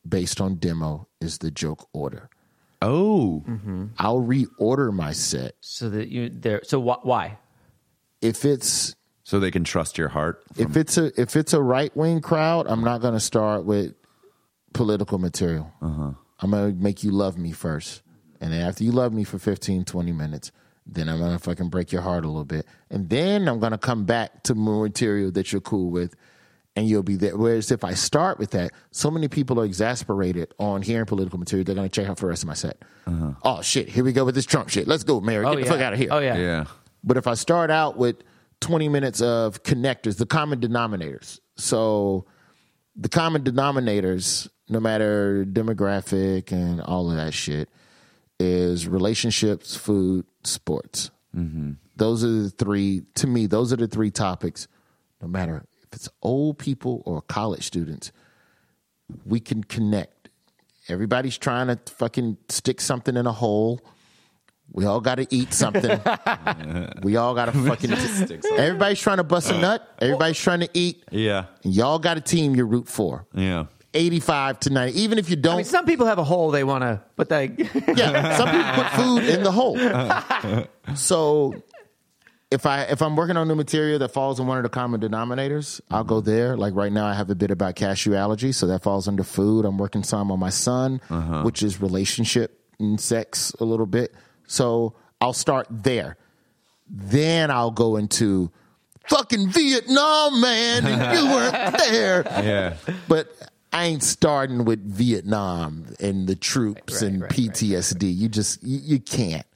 based on demo is the joke order. oh, I'll reorder my set so that you there. So wh- why? if it's so they can trust your heart. if it's a if it's a right wing crowd. I'm not going to start with political material. Uh-huh. I'm going to make you love me first, and then after you love me for 15, 20 minutes, then I'm going to fucking break your heart a little bit, and then I'm going to come back to more material that you're cool with. And you'll be there. Whereas if I start with that, so many people are exasperated on hearing political material. They're going to check out for the rest of my set. Uh-huh. Oh shit! Here we go with this Trump shit. Let's go, Mary. Get Oh the yeah. fuck out of here. Oh yeah. Yeah. But if I start out with 20 minutes of connectors, the common denominators. So the common denominators, no matter demographic and all of that shit, is relationships, food, sports. Those are the three, to me, those are the three topics. No matter if it's old people or college students, we can connect. Everybody's trying to fucking stick something in a hole. We all got to eat something. we all got to fucking. everybody's trying to bust a nut. Everybody's trying to eat. Yeah. And y'all got a team you root for. Yeah. 85 to 90. Even if you don't I mean, some people have a hole they want to, but they. yeah, some people put food in the hole. so if I if I'm working on new material that falls in one of the common denominators, I'll go there. Like right now, I have a bit about cashew allergy, so that falls under food. I'm working some on my son, uh-huh. which is relationship and sex a little bit. So I'll start there. Then I'll go into fucking Vietnam, man, and you weren't there. Yeah. But I ain't starting with Vietnam and the troops Right, and right, right, PTSD. You just you, you can't.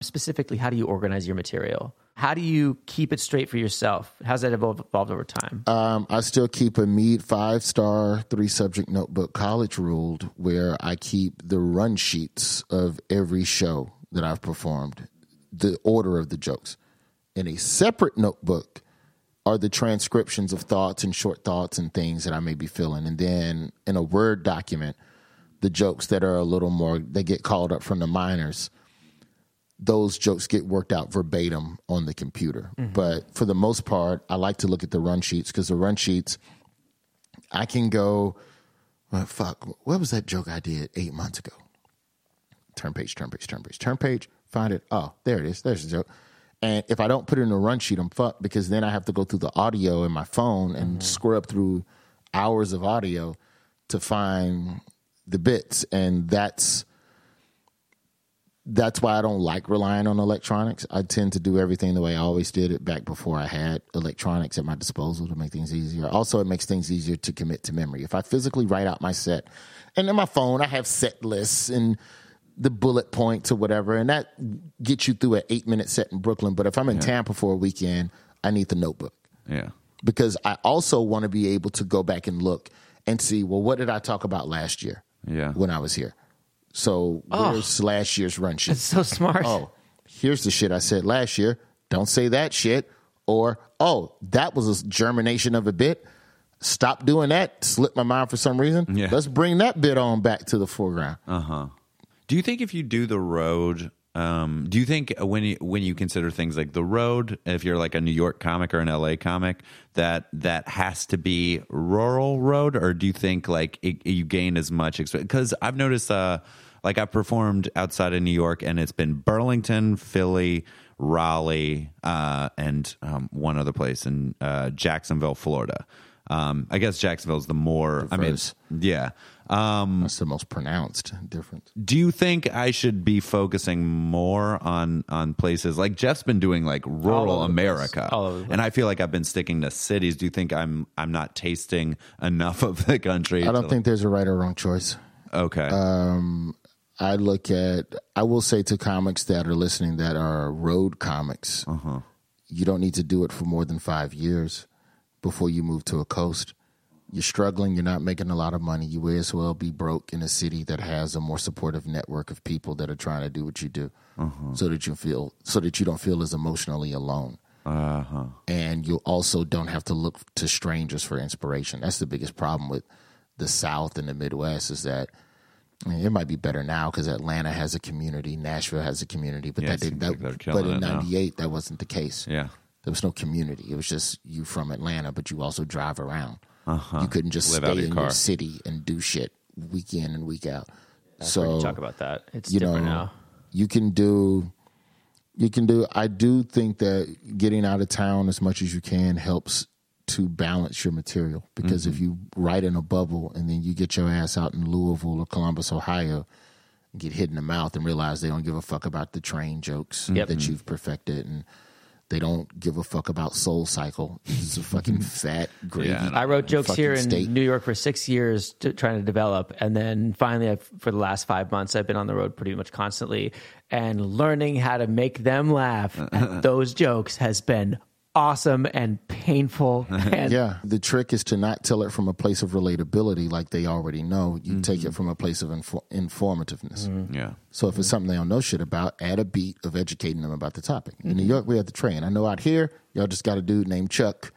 Specifically, how do you organize your material? How do you keep it straight for yourself? How's that evolved, evolved over time? Um, I still keep a Mead five star three subject notebook, college ruled, where I keep the run sheets of every show that I've performed, the order of the jokes. In a separate notebook are the transcriptions of thoughts and short thoughts and things that I may be feeling. And then in a Word document, the jokes that are a little more, they get called up from the minors those jokes get worked out verbatim on the computer. Mm-hmm. But for the most part, I like to look at the run sheets because the run sheets, I can go, well, fuck, what was that joke I did eight months ago? Turn page, turn page, turn page, turn page, find it. Oh, there it is. There's the joke. And if I don't put it in a run sheet, I'm fucked because then I have to go through the audio in my phone and mm-hmm. scrub through hours of audio to find the bits. And that's that's why I don't like relying on electronics. I tend to do everything the way I always did it back before I had electronics at my disposal to make things easier. Also, it makes things easier to commit to memory. If I physically write out my set, and in my phone, I have set lists and the bullet points or whatever, and that gets you through an eight minute set in Brooklyn. But if I'm in Tampa for a weekend, I need the notebook Yeah. because I also want to be able to go back and look and see, well, what did I talk about last year Yeah. when I was here? So oh. where's last year's run sheet? It's so smart. oh, here's the shit I said last year. Don't say that shit. Or, oh, that was a germination of a bit. Stop doing that. Slipped my mind for some reason. Yeah. Let's bring that bit on back to the foreground. Uh-huh. Do you think if you do the road, um, do you think when you when you consider things like the road, if you're like a New York comic or an LA comic, that that has to be rural road, or do you think like it, you gain as much? experience? Because I've noticed, uh, like I've performed outside of New York, and it's been Burlington, Philly, Raleigh, uh, and um, one other place in uh, Jacksonville, Florida. Um, I guess Jacksonville's the more. I mean, yeah. Um, That's the most pronounced difference. do you think I should be focusing more on on places like Jeff's been doing like rural over. America, All and I feel like I've been sticking to cities. Do you think I'm I'm not tasting enough of the country? I don't to- think there's a right or wrong choice. Okay, Um, I look at, I will say to comics that are listening that are road comics, you don't need to do it for more than five years before you move to a coast. You're struggling, you're not making a lot of money. You may as well be broke in a city that has a more supportive network of people that are trying to do what you do so that you feel, so that you don't feel as emotionally alone. Uh-huh. And you also don't have to look to strangers for inspiration. That's the biggest problem with the South and the Midwest is that I mean, it might be better now because Atlanta has a community, Nashville has a community, but Yeah, that didn't. like That, they're but in '98, that wasn't the case. yeah, There was no community. It was just you from Atlanta, but you also drive around. You couldn't just Uh-huh. Live stay your in car. your city and do shit week in and week out. we so can talk about that. It's you know, different now. you can do. You can do. I do think that getting out of town as much as you can helps to balance your material because Mm-hmm. if you write in a bubble and then you get your ass out in Louisville or Columbus, Ohio, and get hit in the mouth and realize they don't give a fuck about the train jokes Yep. that you've perfected and they don't give a fuck about Soul Cycle. This is a fucking fat gravy. Yeah, I wrote jokes here in state. New York for six years to, trying to develop, and then finally, I've, for the last five months, I've been on the road pretty much constantly, and learning how to make them laugh at those jokes has been awesome and painful. And Yeah, the trick is to not tell it from a place of relatability like they already know. You take Mm-hmm. it from a place of infor- informativeness. Mm-hmm. yeah. So if it's mm-hmm. something they don't know shit about, add a beat of educating them about the topic. In New mm-hmm. York, we have the train. I know out here, y'all just got a dude named Chuck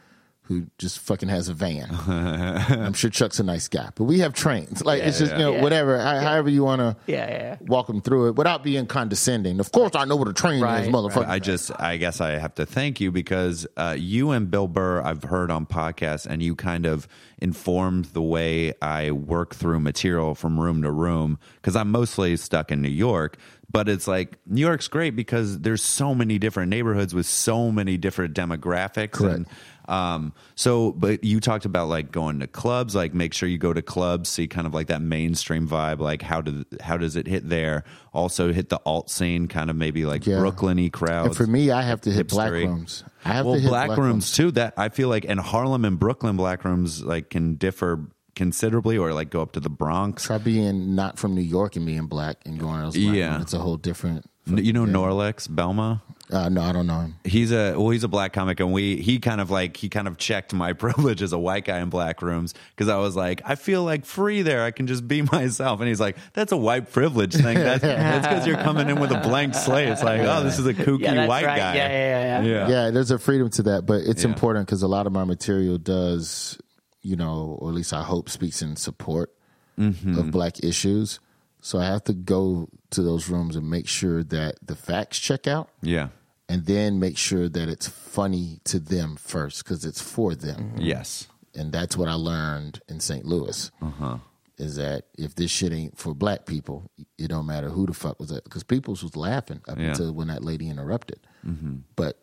who just fucking has a van. I'm sure Chuck's a nice guy, but we have trains. Like it's just you know Yeah. whatever, how- however you want to Yeah, yeah, yeah. walk them through it without being condescending. Of course, I know what a train Right, is, motherfucker. I just, I guess I have to thank you because uh, you and Bill Burr, I've heard on podcasts, and you kind of informed the way I work through material from room to room because I'm mostly stuck in New York. But it's like New York's great because there's so many different neighborhoods with so many different demographics. Correct. And um, so, but you talked about like going to clubs, like make sure you go to clubs, see kind of like that mainstream vibe. Like how do how does it hit there? Also hit the alt scene, kind of maybe like Yeah. Brooklyn-y crowds. and for me, I have to hit black rooms. I have well, to hit black, rooms too. That I feel like in Harlem and Brooklyn, black rooms like can differ considerably, or like go up to the Bronx. Try being not from New York and being black and going black Yeah. rooms. It's a whole different. N- You know Norlex Belma. Uh, no, I don't know him. He's a well, he's a black comic, and we he kind of like he kind of checked my privilege as a white guy in black rooms because I was like, I feel like free there. I can just be myself, and he's like, that's a white privilege thing. That's that's because you're coming in with a blank slate. It's like, oh, this is a kooky Yeah, white right. guy. Yeah, yeah, yeah, yeah. Yeah, there's a freedom to that, but it's Yeah. important because a lot of my material does, you know, or at least I hope speaks in support Mm-hmm. of black issues. So I have to go to those rooms and make sure that the facts check out, yeah. And then make sure that it's funny to them first because it's for them. Mm-hmm. Yes. and that's what I learned in St. Louis. Uh-huh. Is that if this shit ain't for black people, it don't matter who the fuck was that because people was laughing up Yeah. until when that lady interrupted. Mm-hmm. But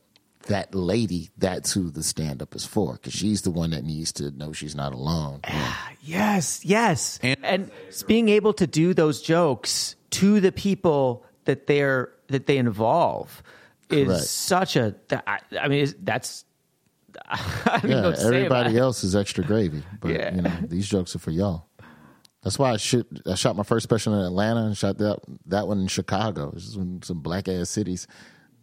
that lady, that's who the stand up is for because she's the one that needs to know she's not alone. Ah, yes, yes. And- And, being able to do those jokes to the people that they're that they involve is Correct. such a. I, I mean, that's. I don't know Yeah, say everybody else is extra gravy, but Yeah. you know these jokes are for y'all. That's why I shoot. I shot my first special in Atlanta and shot that that one in Chicago. This is some black ass cities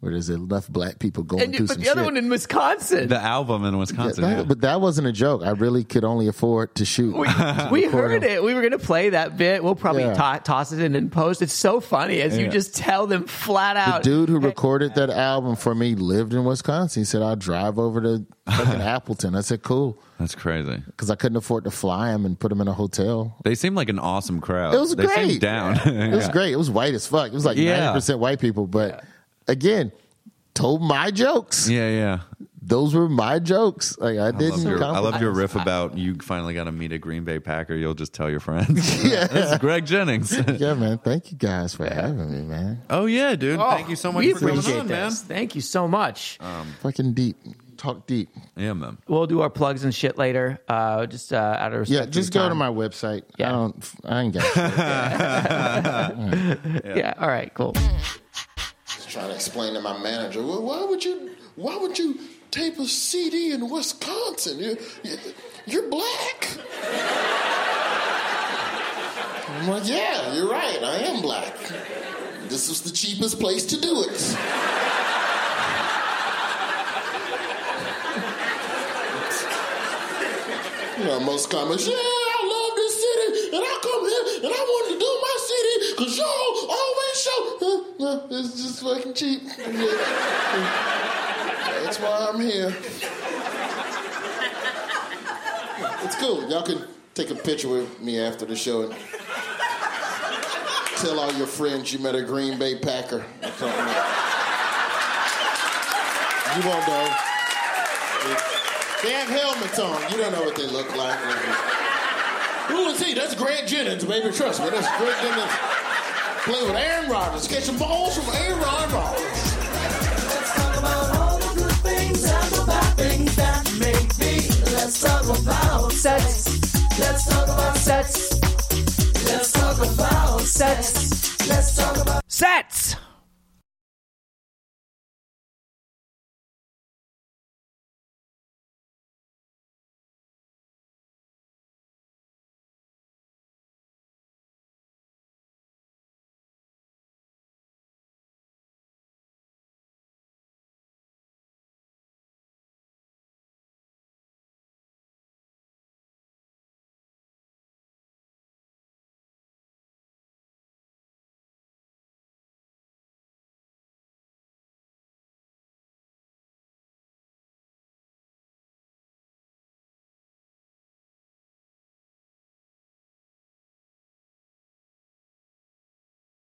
where there's enough black people going And, through but some the other shit. one in Wisconsin. The album in Yeah, Wisconsin. that- yeah. But that wasn't a joke. I really could only afford to shoot. we Record heard them. it. We were going to play that bit. We'll probably Yeah. to- toss it in and post. It's so funny as you just tell them flat The out. dude who recorded that album for me lived in Wisconsin. He said, I'll drive over to fucking Appleton. I said, cool. That's crazy. Because I couldn't afford to fly him and put him in a hotel. They seemed like an awesome crowd. It was they great. seem down. It was great. It was white as fuck. It was like Yeah. 90% white people. But again, told my jokes. yeah, yeah. Those were my jokes. Like I I didn't love, your, I love your riff about you finally got to meet a Green Bay Packer. You'll just tell your friends. yeah, this is Greg Jennings. Yeah, man. Thank you guys for having me, man. oh yeah, dude. Oh, Thank you so much we for coming appreciate on, man. Thank you so much. Fucking deep. Talk deep. Yeah, man. we'll do our plugs and shit later. Uh, just uh, out of respect. Yeah, just your go to my website. Yeah. I don't. I ain't got. shit. Yeah. All right. Cool. Trying to explain to my manager, well, why would you, why would you tape a CD in Wisconsin? You're, you're black. I'm like, yeah, you're right. I am black. This is the cheapest place to do it. You know, most comments, yeah, and I come here, and I wanted to do my city, because y'all always show. It's just fucking cheap. That's why I'm here. It's cool. Y'all can take a picture with me after the show and tell all your friends you met a Green Bay Packer. You won't know. They have helmets on. You don't know what they look like. Who is he? That's Grant Jennings, baby. Trust me. That's Grant Jennings. Playing with Aaron Rodgers. Catching balls from Aaron Rodgers. Let's talk about all the good things and the bad things that make me. Let's talk about Sex. Let's talk about Sex. Let's talk about Sex.